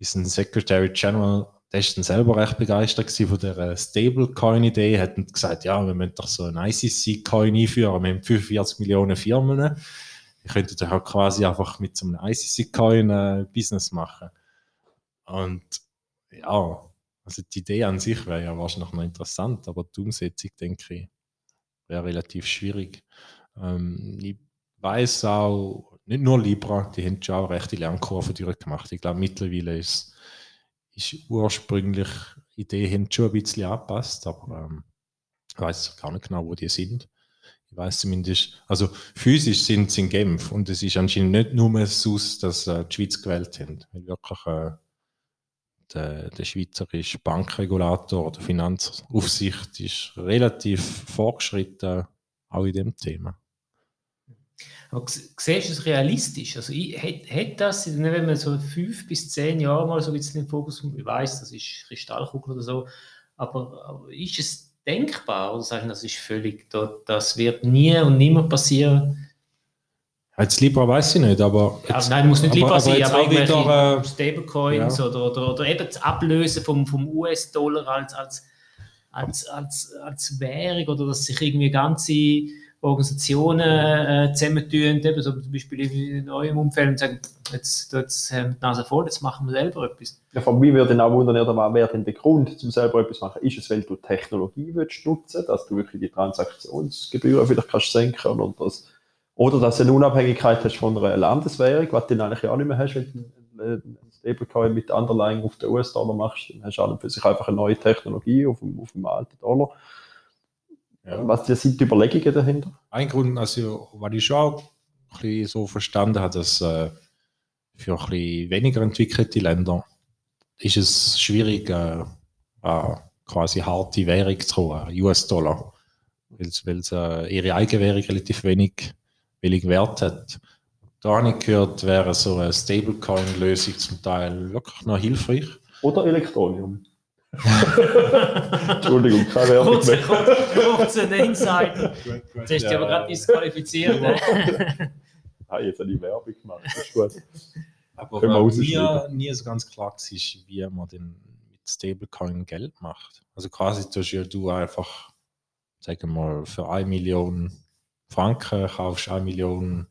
ist ein Secretary General der ist dann selber recht begeistert von der Stablecoin-Idee, hat gesagt, ja, wir müssen doch so ein ICC-Coin einführen, wir haben 45 Millionen Firmen, wir könnten doch auch quasi einfach mit so einem ICC-Coin äh, Business machen. Und ja, also die Idee an sich wäre ja wahrscheinlich noch interessant, aber die Umsetzung, denke ich, wäre relativ schwierig. Ähm, ich weiß auch, nicht nur Libra, die haben schon auch rechte Lernkurve durchgemacht. Ich glaube, mittlerweile ist ist ursprünglich Idee haben schon ein bisschen angepasst, aber ähm, ich weiß gar nicht genau, wo die sind. Ich weiß zumindest, also physisch sind sie in Genf und es ist anscheinend nicht nur so, dass äh, die Schweiz gewählt haben, weil wirklich äh, der, der schweizerische Bankregulator oder Finanzaufsicht ist relativ fortgeschritten, auch in dem Thema. Aber siehst du es realistisch? Also, hätte das, wenn man so fünf bis zehn Jahre mal so ein bisschen den Fokus, ich weiß, das ist Kristallkugel oder so, aber, aber ist es denkbar? Oder sagen, das ist völlig, das wird nie und nimmer passieren? Als Libra weiß ich nicht, aber. Jetzt, ja, nein, muss nicht Libra sein, aber, aber irgendwelche äh, Stablecoins ja. oder, oder, oder eben das Ablösen vom, vom US-Dollar als, als, als, als, als Währung oder dass sich irgendwie ganze Organisationen äh, zusammentun, eben so zum Beispiel in eurem Umfeld und sagen, jetzt, haben wir die Nase voll, jetzt machen wir selber etwas. Ja, von mir würde auch wundern, was wäre denn der Grund, um selber etwas zu machen? Ist es, weil du Technologie willst nutzen, dass du wirklich die Transaktionsgebühren vielleicht kannst senken oder das, oder dass du eine Unabhängigkeit hast von einer Landeswährung, was du dann eigentlich auch nicht mehr hast, wenn du ein Stablecoin mit Underlying auf den US-Dollar machst, dann hast du an für sich einfach eine neue Technologie auf dem, auf dem alten Dollar. Ja. Was sind die Überlegungen dahinter? Ein Grund, also, was ich schon auch ein bisschen so verstanden habe, dass äh, für ein bisschen weniger entwickelte Länder ist es schwierig, äh, äh, quasi harte Währung zu holen, US-Dollar, weil es äh, ihre eigene Währung relativ wenig, wenig Wert hat. Da habe ich gehört, wäre so eine Stablecoin-Lösung zum Teil wirklich noch hilfreich. Oder Elektronium. Entschuldigung, keine Werbung kurz, mehr. Kurz, kurz ein Insight. Jetzt hast du ja, aber gerade disqualifiziert. Ne? ah, jetzt habe ich Werbung gemacht, das ist gut. Aber was mir nie so ganz klar war, wie man denn mit Stablecoin Geld macht. Also quasi tust ja du einfach, sagen wir mal, für 1 Million Franken kaufst 1 Million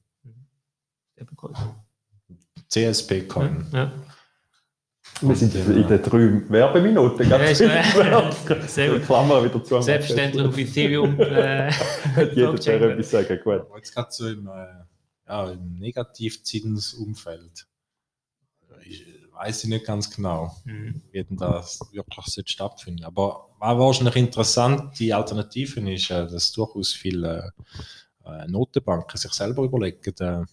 CSP-Coin. Ja, ja. Wir sind in den drei Werbeminuten ganz ja, Sehr gut. Klammer wieder zu. Selbstverständlich auf Ethereum. Äh, Jeder der etwas sagen, gut. Jetzt gerade so im, äh, ja, im Negativzinsumfeld. Ich weiß ich nicht ganz genau, mhm. wie denn das wirklich stattfinden Aber war wahrscheinlich interessant, die Alternative ist, äh, dass durchaus viele äh, Notenbanken sich selber überlegen, äh,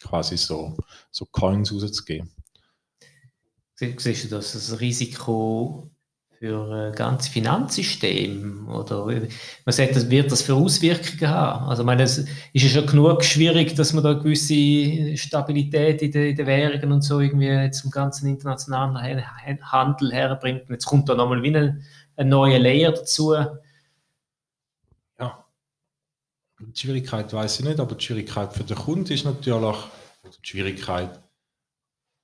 quasi so, so Coins rauszugeben. Siehst du das als Risiko für ein ganzes Finanzsystem? Oder man sagt, das wird das für Auswirkungen haben? Also, ich meine, es ist ja schon genug schwierig, dass man da gewisse Stabilität in den, in den Währungen und so irgendwie zum ganzen internationalen Handel herbringt. Und jetzt kommt da nochmal wie ein, ein neuer Layer dazu. Ja. Die Schwierigkeit weiß ich nicht, aber die Schwierigkeit für den Kunden ist natürlich die Schwierigkeit.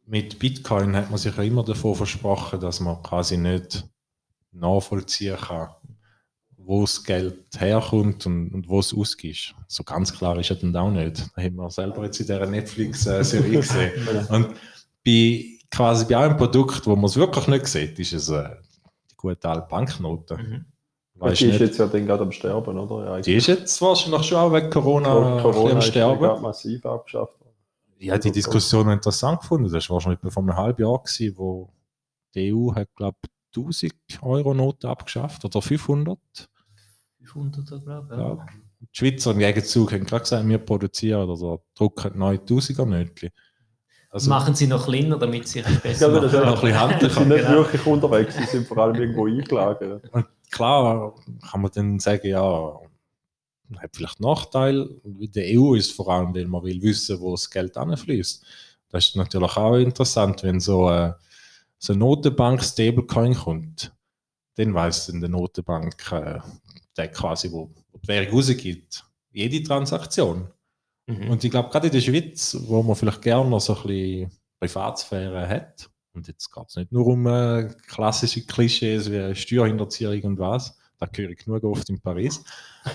Mit Bitcoin hat man sich ja immer davon versprochen, dass man quasi nicht nachvollziehen kann, wo das Geld herkommt und, und wo es ausgeht. So ganz klar ist es dann auch nicht. Da haben wir selber jetzt in dieser Netflix-Serie gesehen. Und bei, quasi bei einem Produkt, wo man es wirklich nicht sieht, ist es äh, die gute alte Banknote. Mhm. Weißt die ist nicht, jetzt ja dann gerade am Sterben, oder? Ja, die ist jetzt wahrscheinlich schon auch wegen Corona, Corona am Sterben. Ist massiv abgeschafft. Ja, die Diskussion interessant gefunden. Das war wahrscheinlich vor einem halben Jahr, gewesen, wo die EU hat, glaube 1000 Euro Noten abgeschafft oder 500. 500, glaube ich. Ja. Die Schweizer im Gegenzug haben gerade gesagt, wir produzieren oder drucken neue 1000er Nötchen. Also, Machen sie noch kleiner, damit sie es besser ja, machen. Noch ein bisschen handlich. Sie sind nicht genau. wirklich unterwegs, sie sind vor allem irgendwo eingelagert. Und klar kann man dann sagen, ja, hat vielleicht Nachteil. Der EU ist vor allem, weil man will wissen, wo das Geld anfließt. Das ist natürlich auch interessant, wenn so äh, so eine Notenbank Stablecoin kommt, dann weiß dann die Notenbank, äh, der quasi, wo, wo die Währung rausgibt, jede Transaktion. Mhm. Und ich glaube, gerade in der Schweiz, wo man vielleicht gerne noch so ein bisschen Privatsphäre hat, und jetzt geht es nicht nur um äh, klassische Klischees wie Steuerhinterziehung und was, da höre ich genug oft in Paris.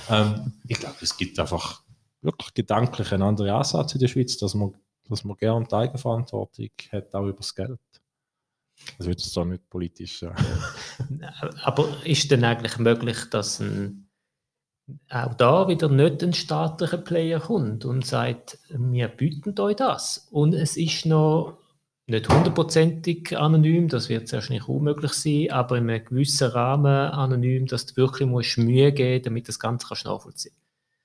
ähm, ich glaube, es gibt einfach wirklich gedanklich einen anderen Ansatz in der Schweiz, dass man, dass man gerne die Eigenverantwortung hat, auch über das Geld. Das wird es doch nicht politisch. Ja. Aber ist denn eigentlich möglich, dass ein, auch da wieder nicht ein staatlicher Player kommt und sagt, wir bieten euch das? Und es ist noch nicht hundertprozentig anonym, das wird wahrscheinlich unmöglich sein, aber in einem gewissen Rahmen anonym, dass du wirklich musst Mühe geben damit das Ganze kannst nachvollziehen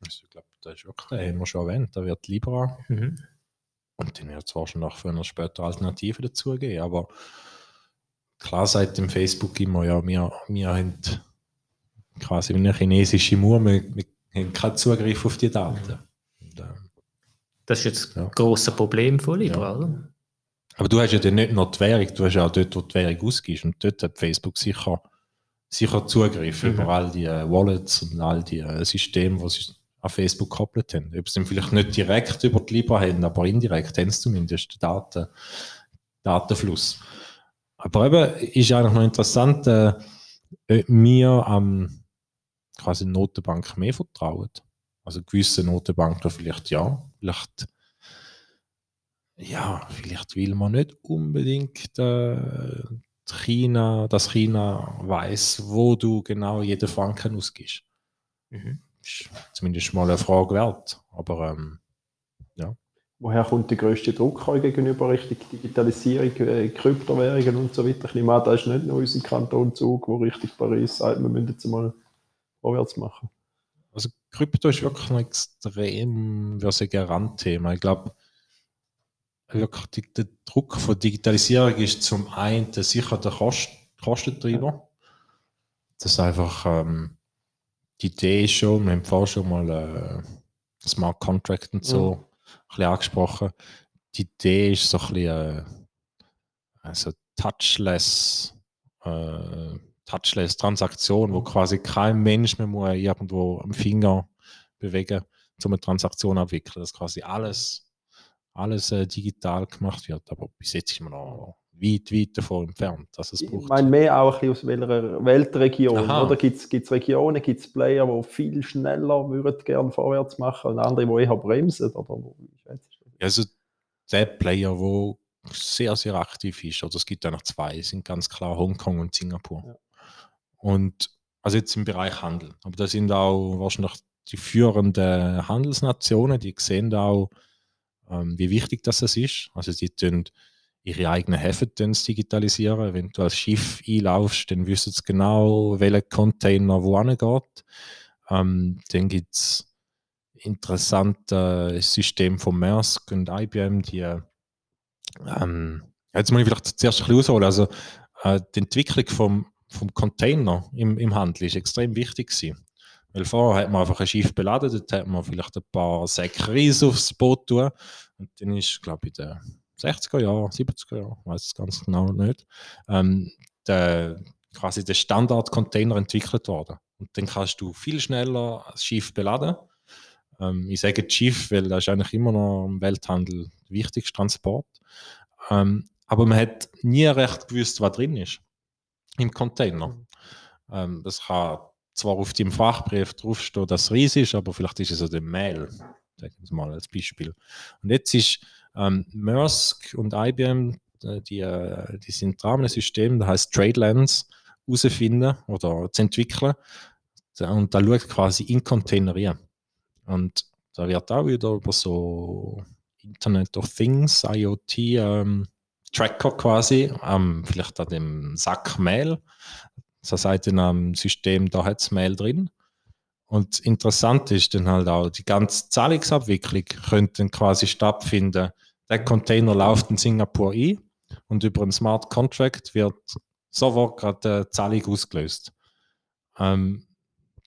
kannst. Ich glaube, das ist wirklich, den haben wir schon erwähnt, da wird Libra. Mhm. Und dann wird es wahrscheinlich für eine später Alternative dazugeben, aber klar seit dem Facebook immer, ja, wir, wir haben quasi eine chinesische Mauer, wir, wir haben keinen Zugriff auf die Daten. Und, äh, das ist jetzt ja. ein grosses Problem von Libra, ja. oder? Aber du hast ja dann nicht nur die Währung, du hast ja auch dort, wo die Währung ausgibst. Und dort hat Facebook sicher, sicher Zugriff mhm. über all die äh, Wallets und all die äh, Systeme, die sie an Facebook gekoppelt haben. Ob sie vielleicht nicht direkt über die Libra haben, aber indirekt haben sie zumindest den Daten, Datenfluss. Aber eben ist eigentlich noch interessant, äh, ob wir am quasi Notenbank mehr vertrauen. Also gewisse Notenbanken vielleicht ja, vielleicht ja, vielleicht will man nicht unbedingt äh, China, dass China weiß, wo du genau jeden Franken ausgibst. Mhm. Ist zumindest mal eine Frage wert. Aber ähm, ja woher kommt der größte Druck gegenüber Richtung Digitalisierung, äh, Kryptowährungen und so weiter? Ich nehme an, da ist nicht nur unser Kantonzug, wo richtig Paris sagt, wir müssen jetzt mal vorwärts machen. Also Krypto ist wirklich ein extrem ein Randthema. Ich glaube, wirklich der Druck von Digitalisierung ist zum einen sicher der Kost Kostentreiber. Das ist einfach ähm, die Idee ist schon, wir haben vorher schon mal äh, Smart Contract und so. Mhm bisschen angesprochen. Die Idee ist so ein bisschen äh, also touchless, äh, touchless Transaktion, wo quasi kein Mensch mehr muss irgendwo am Finger bewegen, um eine Transaktion abwickeln. Dass quasi alles, alles äh, digital gemacht wird. Aber bis jetzt ist man noch weit, weit davon entfernt. Dass es ich meine mehr auch ein bisschen aus welcher Weltregion. Aha. Oder gibt es Regionen, gibt es Player, die viel schneller würden gerne vorwärts machen und andere, die eher bremsen? Oder also der Player, der sehr, sehr aktiv ist, oder es gibt ja noch zwei, sind ganz klar Hongkong und Singapur. Ja. Und also jetzt im Bereich Handel. Aber da sind auch wahrscheinlich die führenden Handelsnationen, die sehen auch, ähm, wie wichtig das ist. Also sie tun ihre eigenen Häfen digitalisieren. Wenn du als Schiff einlaufst, dann wissen sie genau, welcher Container wo geht. Ähm, dann gibt es interessantes System von Maersk und IBM, die ähm, Jetzt muss ich vielleicht zuerst ein bisschen ausholen. Also, äh, die Entwicklung vom, vom Container im, im Handel ist extrem wichtig gewesen. Weil vorher hat man einfach ein Schiff beladen, dort hat man vielleicht ein paar Säcke Reis aufs Boot tun. Und dann ist, glaube ich, in den 60er Jahren, 70er Jahren, ich weiß es ganz genau nicht, ähm, der, quasi der Standard-Container entwickelt worden. Und dann kannst du viel schneller das Schiff beladen. Ähm, ich sage Schiff, weil das ist eigentlich immer noch im Welthandel der wichtigste Transport. Ähm, aber man hat nie recht gewusst, was drin ist im Container. Ähm, das kann zwar auf dem Fachbrief draufstehen, dass es riesig ist, aber vielleicht ist es auch dem Mail, sagen wir mal als Beispiel. Und jetzt ist ähm, Maersk und IBM, äh, die, äh, die sind dran ein System, das heißt TradeLens, herausfinden oder zu entwickeln. Und da schaut quasi in Container rein. Und da wird auch wieder über so Internet of Things, IoT, ähm, Tracker quasi, ähm, vielleicht an dem Sack Mail. Das heißt, in einem System, da hat es Mail drin. Und interessant ist dann halt auch, die ganze Zahlungsabwicklung könnte dann quasi stattfinden. Der Container läuft in Singapur ein und über einen Smart Contract wird sofort gerade die Zahlung ausgelöst. Ähm,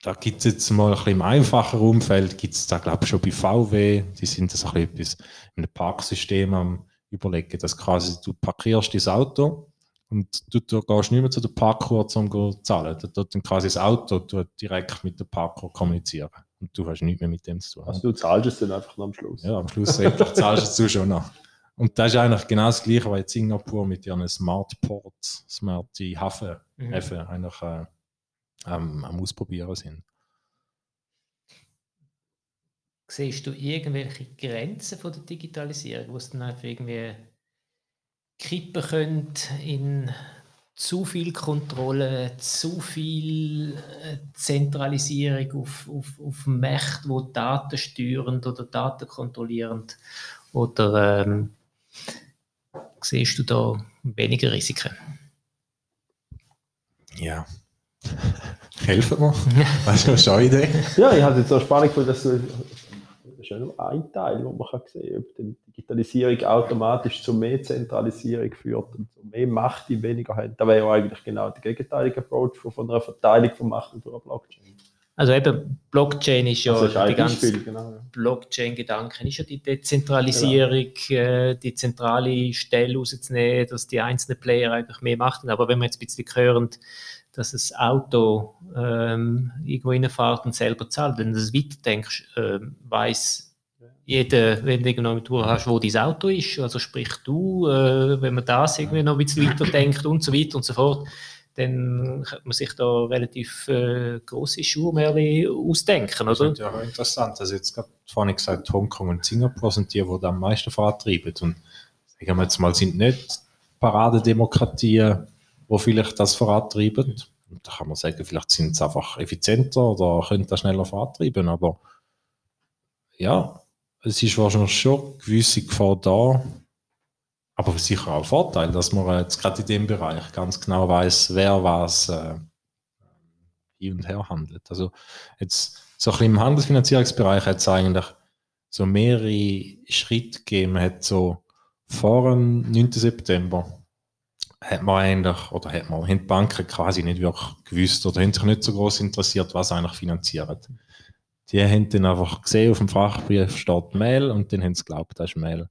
da gibt es jetzt mal ein bisschen im einfacheren Umfeld, gibt es da glaube ich schon bei VW, die sind das ein bisschen in einem Parksystem am überlegen, dass quasi du parkierst das Auto und du, du gehst nicht mehr zu der Parkour, um zu zahlen. Da tut dann quasi das Auto direkt mit der Parkour kommunizieren. Und du hast nichts mehr mit dem zu tun. Also du zahlst es dann einfach noch am Schluss? Ja, am Schluss zahlst du es schon noch. Und das ist eigentlich genau das Gleiche, was in Singapur mit ihren Smart Ports, Smart Hafen mhm. eigentlich äh, ähm, am Ausprobieren sind. Siehst du irgendwelche Grenzen von der Digitalisierung, wo es dann einfach irgendwie kippen könnte in zu viel Kontrolle, zu viel äh, Zentralisierung auf, auf, auf Mächte, wo Daten steuernd oder Daten kontrollierend oder ähm, siehst du da weniger Risiken? Ja. Helfen wir? Weißt du, was eine Idee? Ja, ich hatte jetzt auch spannend gefunden, dass du ist ja nur ein Teil, wo man kann sehen kann, ob die Digitalisierung automatisch zu mehr Zentralisierung führt und zu mehr Macht in weniger Händen. Da wäre ja eigentlich genau der gegenteilige Approach von einer Verteilung von Macht durch eine Blockchain. Also eben Blockchain ist ja also die ganze genau, ja. Blockchain-Gedanken ist ja die Dezentralisierung, genau. äh, die zentrale Stelle rauszunehmen, dass die einzelnen Player einfach mehr machen. Aber wenn wir jetzt ein bisschen hören, dass das Auto ähm, irgendwo reinfährt und selber zahlt, wenn du das weiterdenkst, äh, weiß jeder, wenn du irgendwo eine Tour hast, wo dein Auto ist, also sprich du, äh, wenn man das irgendwie noch ein bisschen weiterdenkt und so weiter und so fort, dann kann man sich da relativ äh, große Schuhmärchen ausdenken, oder? Das ist ja interessant. Also jetzt gerade vorhin gesagt, Hongkong und Singapur sind die, die am meisten vorantreiben. Und sagen wir jetzt mal, sind nicht Paradedemokratien, die vielleicht das vorantreiben. Und da kann man sagen, vielleicht sind sie einfach effizienter oder können das schneller vorantreiben. Aber ja, es ist wahrscheinlich schon eine gewisse Gefahr da, aber sicher auch ein Vorteil, dass man jetzt gerade in dem Bereich ganz genau weiß, wer was äh, hin und her handelt. Also jetzt so ein bisschen im Handelsfinanzierungsbereich hat es eigentlich so mehrere Schritte gegeben. hat so vor dem 9. September hat man eigentlich, oder hat man, haben Banken quasi nicht wirklich gewusst oder haben sich nicht so groß interessiert, was eigentlich finanziert. Die haben dann einfach gesehen, auf dem Fachbrief steht Mail und dann haben sie geglaubt, das ist Mail.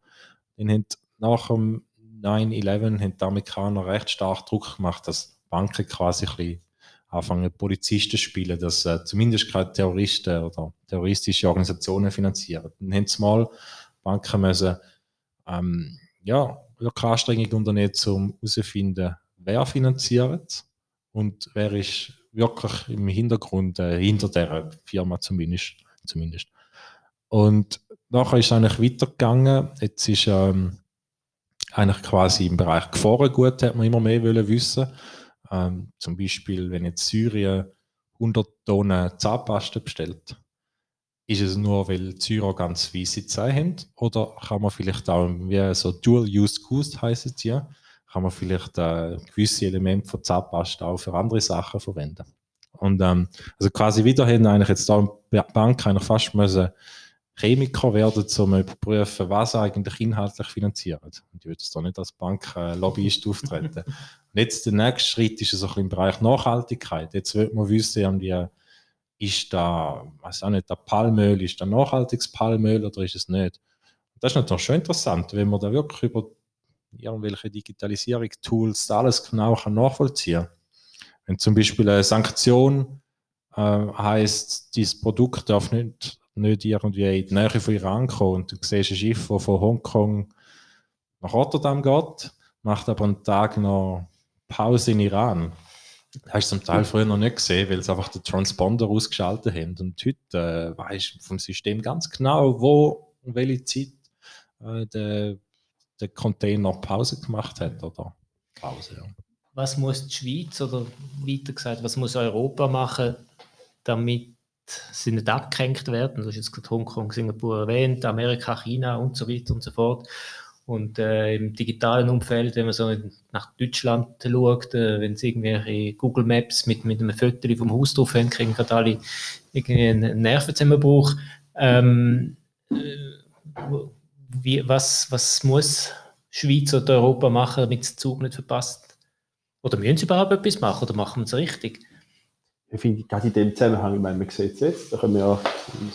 Dann haben nach dem 9-11 haben die Amerikaner recht stark Druck gemacht, dass Banken quasi ein bisschen anfangen, Polizisten zu spielen, dass äh, zumindest keine Terroristen oder terroristische Organisationen finanzieren. Dann haben sie mal Banken müssen, ähm, ja, wirklich Anstrengungen unternehmen, um herauszufinden, wer finanziert und wer ist wirklich im Hintergrund, äh, hinter der Firma zumindest. zumindest. Und nachher ist es eigentlich weitergegangen. Jetzt ist ähm, eigentlich quasi im Bereich Gefahrengut hat man immer mehr wollen wissen. Ähm, zum Beispiel, wenn jetzt Syrien 100 Tonnen Zahnpasta bestellt, ist es nur, weil die Syrer ganz weiße Zähne haben? Oder kann man vielleicht auch, wie so Dual-Use Goods heisst es ja, kann man vielleicht äh, gewisse Elemente von Zahnpasta auch für andere Sachen verwenden? Und ähm, also quasi wieder hätten eigentlich jetzt da in der Bank eigentlich fast müssen Chemiker werden, um überprüfen, was eigentlich inhaltlich finanziert. Und ich würde es da nicht als Banklobbyist äh, auftreten. Und jetzt der nächste Schritt ist so ein im Bereich Nachhaltigkeit. Jetzt wird man wissen, wie ist da, weiß auch nicht, der Palmöl, ist da nachhaltiges Palmöl oder ist es nicht? Das ist natürlich schon interessant, wenn man da wirklich über irgendwelche Digitalisierungstools alles genau nachvollziehen kann. Wenn zum Beispiel eine Sanktion äh, heißt, dieses Produkt darf nicht, nicht irgendwie in die Nähe von Iran kommen und du siehst ein Schiff, das von Hongkong nach Rotterdam geht, macht aber einen Tag noch Pause in Iran. Hast du zum Teil früher noch nicht gesehen, weil sie einfach den Transponder ausgeschaltet haben. Und heute äh, weißt du vom System ganz genau, wo und welche Zeit äh, der, der Container Pause gemacht hat. Oder Pause, ja. Was muss die Schweiz oder weiter gesagt, was muss Europa machen, damit sie nicht abgehängt werden? Du hast jetzt gerade Hongkong, Singapur erwähnt, Amerika, China und so weiter und so fort. Und äh, im digitalen Umfeld, wenn man so nach Deutschland schaut, äh, wenn es irgendwelche Google Maps mit, mit einem Foto vom Haus drauf haben, kriegen gerade alle irgendwie einen Nervenzusammenbruch. Ähm, äh, wie, was, was muss Schweiz oder Europa machen, damit es Zug nicht verpasst? Oder müssen sie überhaupt etwas machen oder machen wir es richtig? Ich finde, gerade in dem Zusammenhang, ich meine, man sieht es jetzt, da können wir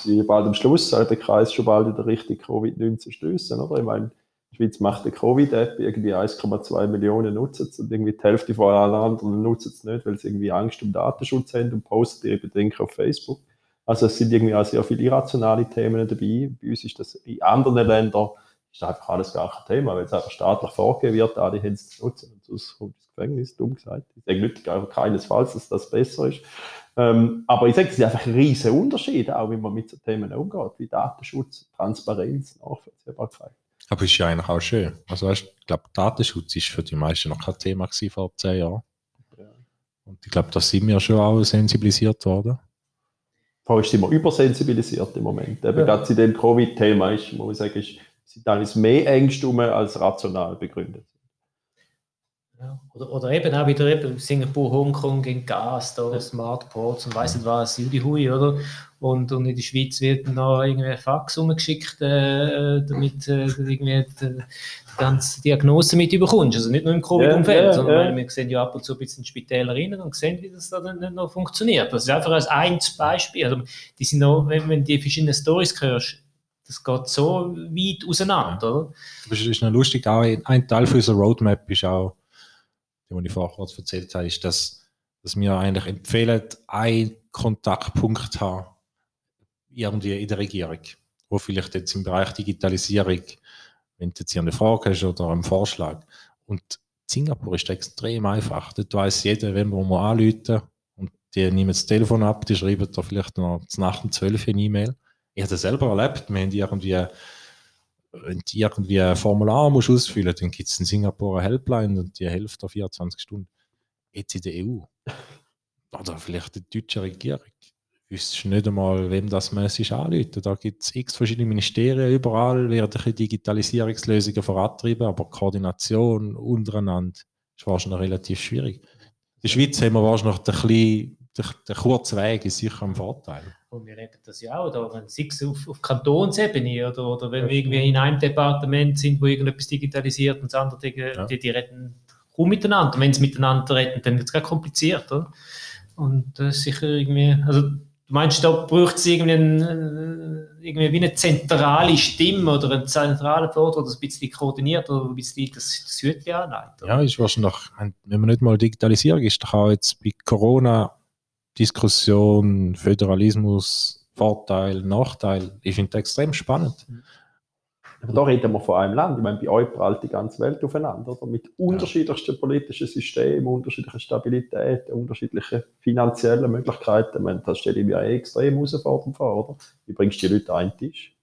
ja bald am Schluss, der Kreis schon bald wieder richtig Covid-19 stößen, oder? Ich meine, die Schweiz macht eine Covid-App, irgendwie 1,2 Millionen nutzen es und irgendwie die Hälfte von allen anderen nutzen es nicht, weil sie irgendwie Angst um Datenschutz haben und posten ihre Bedenken auf Facebook. Also es sind irgendwie auch sehr viele irrationale Themen dabei. Bei uns ist das in anderen Ländern ist einfach alles gar kein Thema, weil es einfach staatlich vorgegeben wird, alle haben es zu nutzen und sonst kommt ins Gefängnis, dumm gesagt. Ich sage nicht keinesfalls, dass das besser ist. Ähm, aber ich sage, es ist einfach ein riesiger Unterschied, auch wie man mit so Themen umgeht, wie Datenschutz, Transparenz, Nachvollziehbarkeit. Aber ist ja eigentlich auch schön. Also weißt, ich glaube, Datenschutz ist für die meisten noch kein Thema vor zehn Jahren. Ja. Und ich glaube, da sind wir schon auch sensibilisiert worden. Vorher sind wir übersensibilisiert im Moment. Eben ja. gerade zu dem Covid-Thema ist, muss ich sagen, ist, sind alles mehr Ängste als rational begründet. Ja. Oder, oder eben auch wieder eben Singapur, Hongkong gegen Gas, da, ja. Smartports und weiß nicht was, Judy Hui, oder? Und, und in der Schweiz wird noch irgendwie Fax umgeschickt, äh, damit äh, irgendwie die, die ganze Diagnose mit überkommst. Also nicht nur im Covid-Umfeld, ja, sondern wir sehen ja ab und zu ein bisschen Spitäler rein und sehen, wie das dann nicht noch funktioniert. Das ist einfach als ein Beispiel. Also, die sind noch, wenn, wenn die verschiedenen Stories hörst, das geht so weit auseinander, oder? Das ist noch lustig, auch ein Teil von unserer Roadmap ist auch die ich vorher kurz erzählt habe, ist, dass, dass wir eigentlich empfehlen, einen Kontaktpunkt haben, irgendwie in der Regierung, wo vielleicht jetzt im Bereich Digitalisierung, wenn du jetzt hier eine Frage hast oder einen Vorschlag. Und Singapur ist extrem einfach. Dort weiß jeder, wenn wir mal anrufen und die nehmen das Telefon ab, die schreiben da vielleicht noch nach um 12 eine E-Mail. Ich habe das selber erlebt. Wir haben irgendwie wenn du irgendwie ein Formular musst ausfüllen dann gibt es in Singapur eine Helpline und die hilft da 24 Stunden. Jetzt in der EU. Oder vielleicht die deutsche Regierung. Wüsstest nicht einmal, wem das mäßig anrufen. Da gibt es x verschiedene Ministerien, überall werden Digitalisierungslösungen vorantrieben, aber Koordination untereinander ist wahrscheinlich relativ schwierig. In der Schweiz haben wir wahrscheinlich den, kleinen, den, den kurzen Weg ist sicher ein Vorteil. Und wir reden das ja auch, oder wenn es auf, auf Kantonsebene oder, oder wenn wir irgendwie in einem Departement sind, wo irgendetwas digitalisiert und das andere, die, ja. die, die reden kaum miteinander. Wenn sie miteinander reden, dann wird es gar kompliziert. Oder? Und das ist sicher irgendwie, also du meinst, da braucht es irgendwie, ein, irgendwie wie eine zentrale Stimme oder einen zentralen Vortrag, das ein bisschen koordiniert oder ein bisschen das, das Hütchen anleitet. Ja, ist wahrscheinlich, wenn man nicht mal Digitalisierung ist, doch auch jetzt bei Corona Diskussion, Föderalismus, Vorteil, Nachteil. Ich finde das extrem spannend. Aber da reden wir von einem Land. Ich meine, bei euch prallt die ganze Welt aufeinander. Oder? Mit unterschiedlichsten politischen Systemen, unterschiedlicher Stabilität, unterschiedlichen finanziellen Möglichkeiten. Ich meine, das stelle ich mir auch extrem herausfordernd vor. Oder? Wie bringst du die Leute an einen Tisch?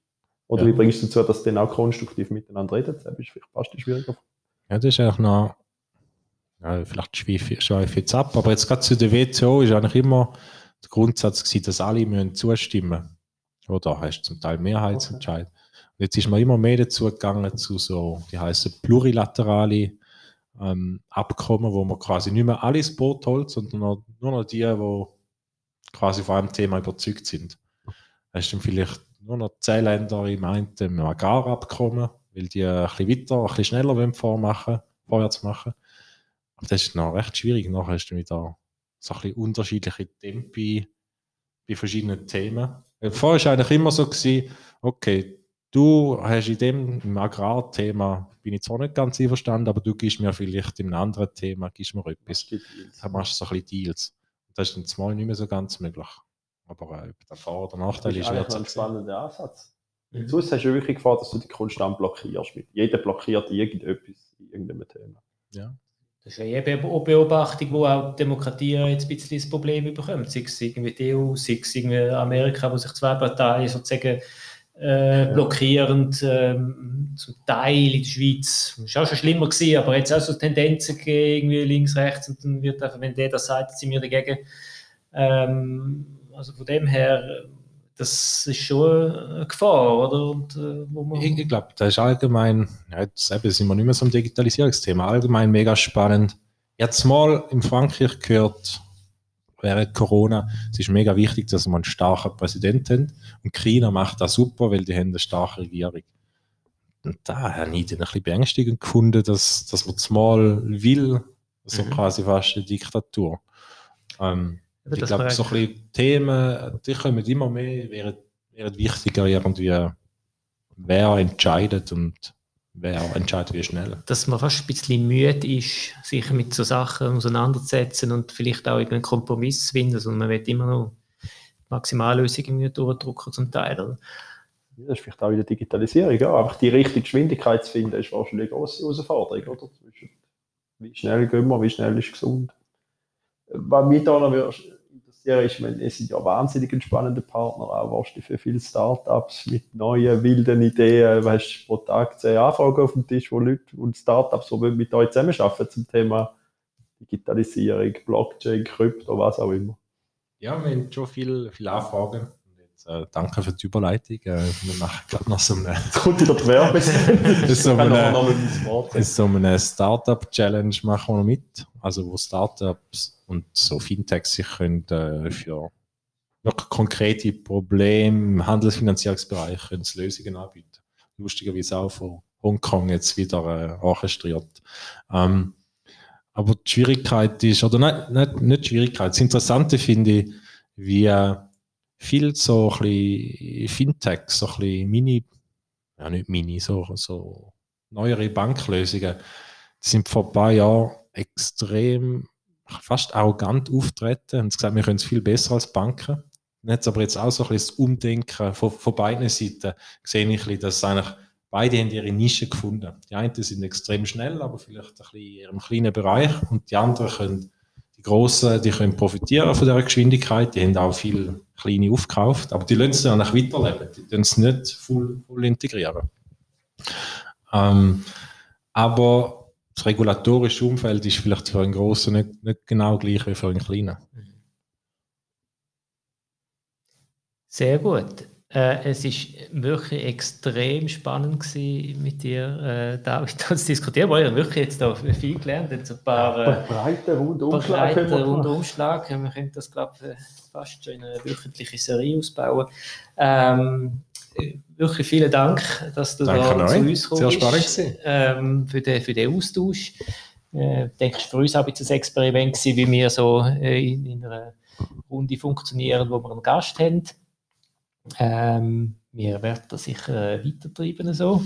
Oder ja. wie bringst du dazu, dass sie dann auch konstruktiv miteinander reden? Das ist vielleicht fast schwieriger. Ja, das ist auch noch ja, vielleicht schweife ich jetzt ab, aber jetzt gerade zu der WTO ist eigentlich immer der Grundsatz gewesen, dass alle müssen zustimmen Oder hast zum Teil Mehrheitsentscheid. Okay. Jetzt ist man immer mehr dazu gegangen zu so, die heißen plurilaterale ähm, Abkommen, wo man quasi nicht mehr alles Boot holt, sondern nur noch die, die quasi von einem Thema überzeugt sind. Hast du dann vielleicht nur noch zehn Länder im einen Agrarabkommen, weil die ein bisschen weiter, ein bisschen schneller wollen vormachen, vorwärts machen. Aber das ist noch recht schwierig. Nachher hast du wieder so ein bisschen unterschiedliche Tempi bei verschiedenen Themen. Vorher war es eigentlich immer so, gewesen, okay, du hast in dem im Agrarthema, bin ich zwar nicht ganz einverstanden, aber du gibst mir vielleicht in einem anderen Thema gibst mir etwas. Dann machst du so ein bisschen Deals. Das ist dann zumal nicht mehr so ganz möglich. Aber äh, der Vor- oder Nachteil Das ist, wird eigentlich ein es spannender Ansatz. Mhm. Sonst hast du wirklich Gefahr, dass du die konstant blockierst. Jeder blockiert irgendetwas in irgendeinem Thema. ja. Das ist eine Beobachtung, wo auch die Demokratie jetzt ein bisschen das Problem bekommt. Sei es irgendwie die EU, sei es irgendwie Amerika, wo sich zwei Parteien sozusagen äh, blockierend ähm, zum Teil in der Schweiz. Das war auch schon schlimmer gewesen, aber jetzt auch so Tendenzen irgendwie links, rechts und dann wird einfach, wenn der das sagt, sind wir dagegen. Ähm, also von dem her, das ist schon eine Gefahr, oder? Und, äh, wo man Ich, ich glaube, das ist allgemein, ja, jetzt eben sind wir nicht mehr so ein Digitalisierungsthema, allgemein mega spannend. Jetzt mal in Frankreich gehört, während Corona, es ist mega wichtig, dass wir einen starken Präsidenten haben. Und China macht das super, weil die haben eine starke Regierung. Und da habe ich dann ein bisschen beängstigend gefunden, dass, dass man es mal will, so Mhm. quasi fast eine Diktatur. Ähm, ich glaube, so ein bisschen Themen, die kommen immer mehr, werden, werden wichtiger irgendwie, wer entscheidet und wer entscheidet wie schnell. dass man fast ein bisschen müde ist, sich mit so Sachen auseinanderzusetzen und vielleicht auch irgendeinen Kompromiss zu finden, sondern man will immer noch Maximallösungen durchdrücken zum Teil. Oder? Das ist vielleicht auch in der Digitalisierung. Ja. Einfach die richtige Geschwindigkeit zu finden, ist wahrscheinlich eine grosse Herausforderung. Oder? Wie schnell gehen wir, wie schnell ist gesund. Was mich da noch interessieren ist, wenn es sind ja wahnsinnig spannende Partner, auch wahrscheinlich für viele Startups mit neuen, wilden Ideen. Du hast pro Tag zehn Anfragen auf dem Tisch, wo Leute und Startups, wollen mit euch zusammenarbeiten zum Thema Digitalisierung, Blockchain, Krypto, was auch immer. Ja, wir haben schon viele viel Anfragen. Jetzt, äh, danke für die Überleitung. Äh, wir machen gerade noch so eine, Jetzt kommt wieder die so Ich eine, ist so eine Startup-Challenge machen wir noch mit. Also wo Startups und so Fintechs sich können, äh, für wirklich konkrete Probleme im Handelsfinanzierungsbereich können Lösungen anbieten. Lustigerweise auch von Hongkong jetzt wieder äh, orchestriert. Ähm, aber die Schwierigkeit ist, oder nicht, nicht, nicht die Schwierigkeit, das Interessante finde ich, wie äh, viel so ein Fintechs, so ein bisschen Mini, ja nicht Mini, so, so neuere Banklösungen, die sind vor ein paar Jahren extrem, fast arrogant auftreten und gesagt, wir können es viel besser als Banken. Und jetzt aber jetzt auch so ein bisschen das Umdenken von, von beiden Seiten sehe ich, ein bisschen, dass eigentlich beide haben ihre Nische gefunden. Die einen sind extrem schnell, aber vielleicht ein bisschen in ihrem kleinen Bereich und die anderen können, die Grossen, die können profitieren von dieser Geschwindigkeit, die haben auch viel kleine aufgekauft, aber die lassen es dann auch weiterleben, die können es nicht voll, voll integrieren. Ähm, aber das regulatorische Umfeld ist vielleicht für einen Grossen nicht, nicht genau gleich wie für einen Kleinen. Sehr gut. Äh, es ist wirklich extrem spannend gewesen, mit dir, äh, David, zu diskutieren. Wir haben wirklich jetzt da viel gelernt. Jetzt ein paar äh, breiten Rundumschlag. gemacht. Rundumschlag. Wir können das, glaube ich, fast schon in eine wöchentliche Serie ausbauen. Ähm, äh, wirklich vielen Dank, dass du Danke da zu uns gekommen Sehr spannend ähm, für, den, für den Austausch. Äh, ich denke, es war für uns auch ein bisschen ein Experiment, gewesen, wie wir so äh, in, in einer Runde funktionieren, wo wir einen Gast haben. Ähm, wir werden das sicher äh, weitertreiben so.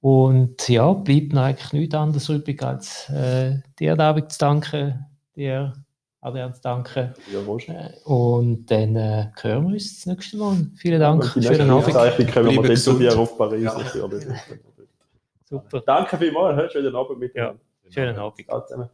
Und ja, bleibt noch eigentlich nichts anderes übrig, als äh, dir, David, zu danken, dir, Adrian, zu danken. Ja, wurscht. Äh, Und dann äh, hören wir uns das nächste Mal. Vielen Dank, nächste schönen Abend. Aufzeichnung können wir dann zu dir auf Paris. Ja. Super, Danke vielmals, schönen Abend mit Ja. schönen Abend. Ciao zusammen.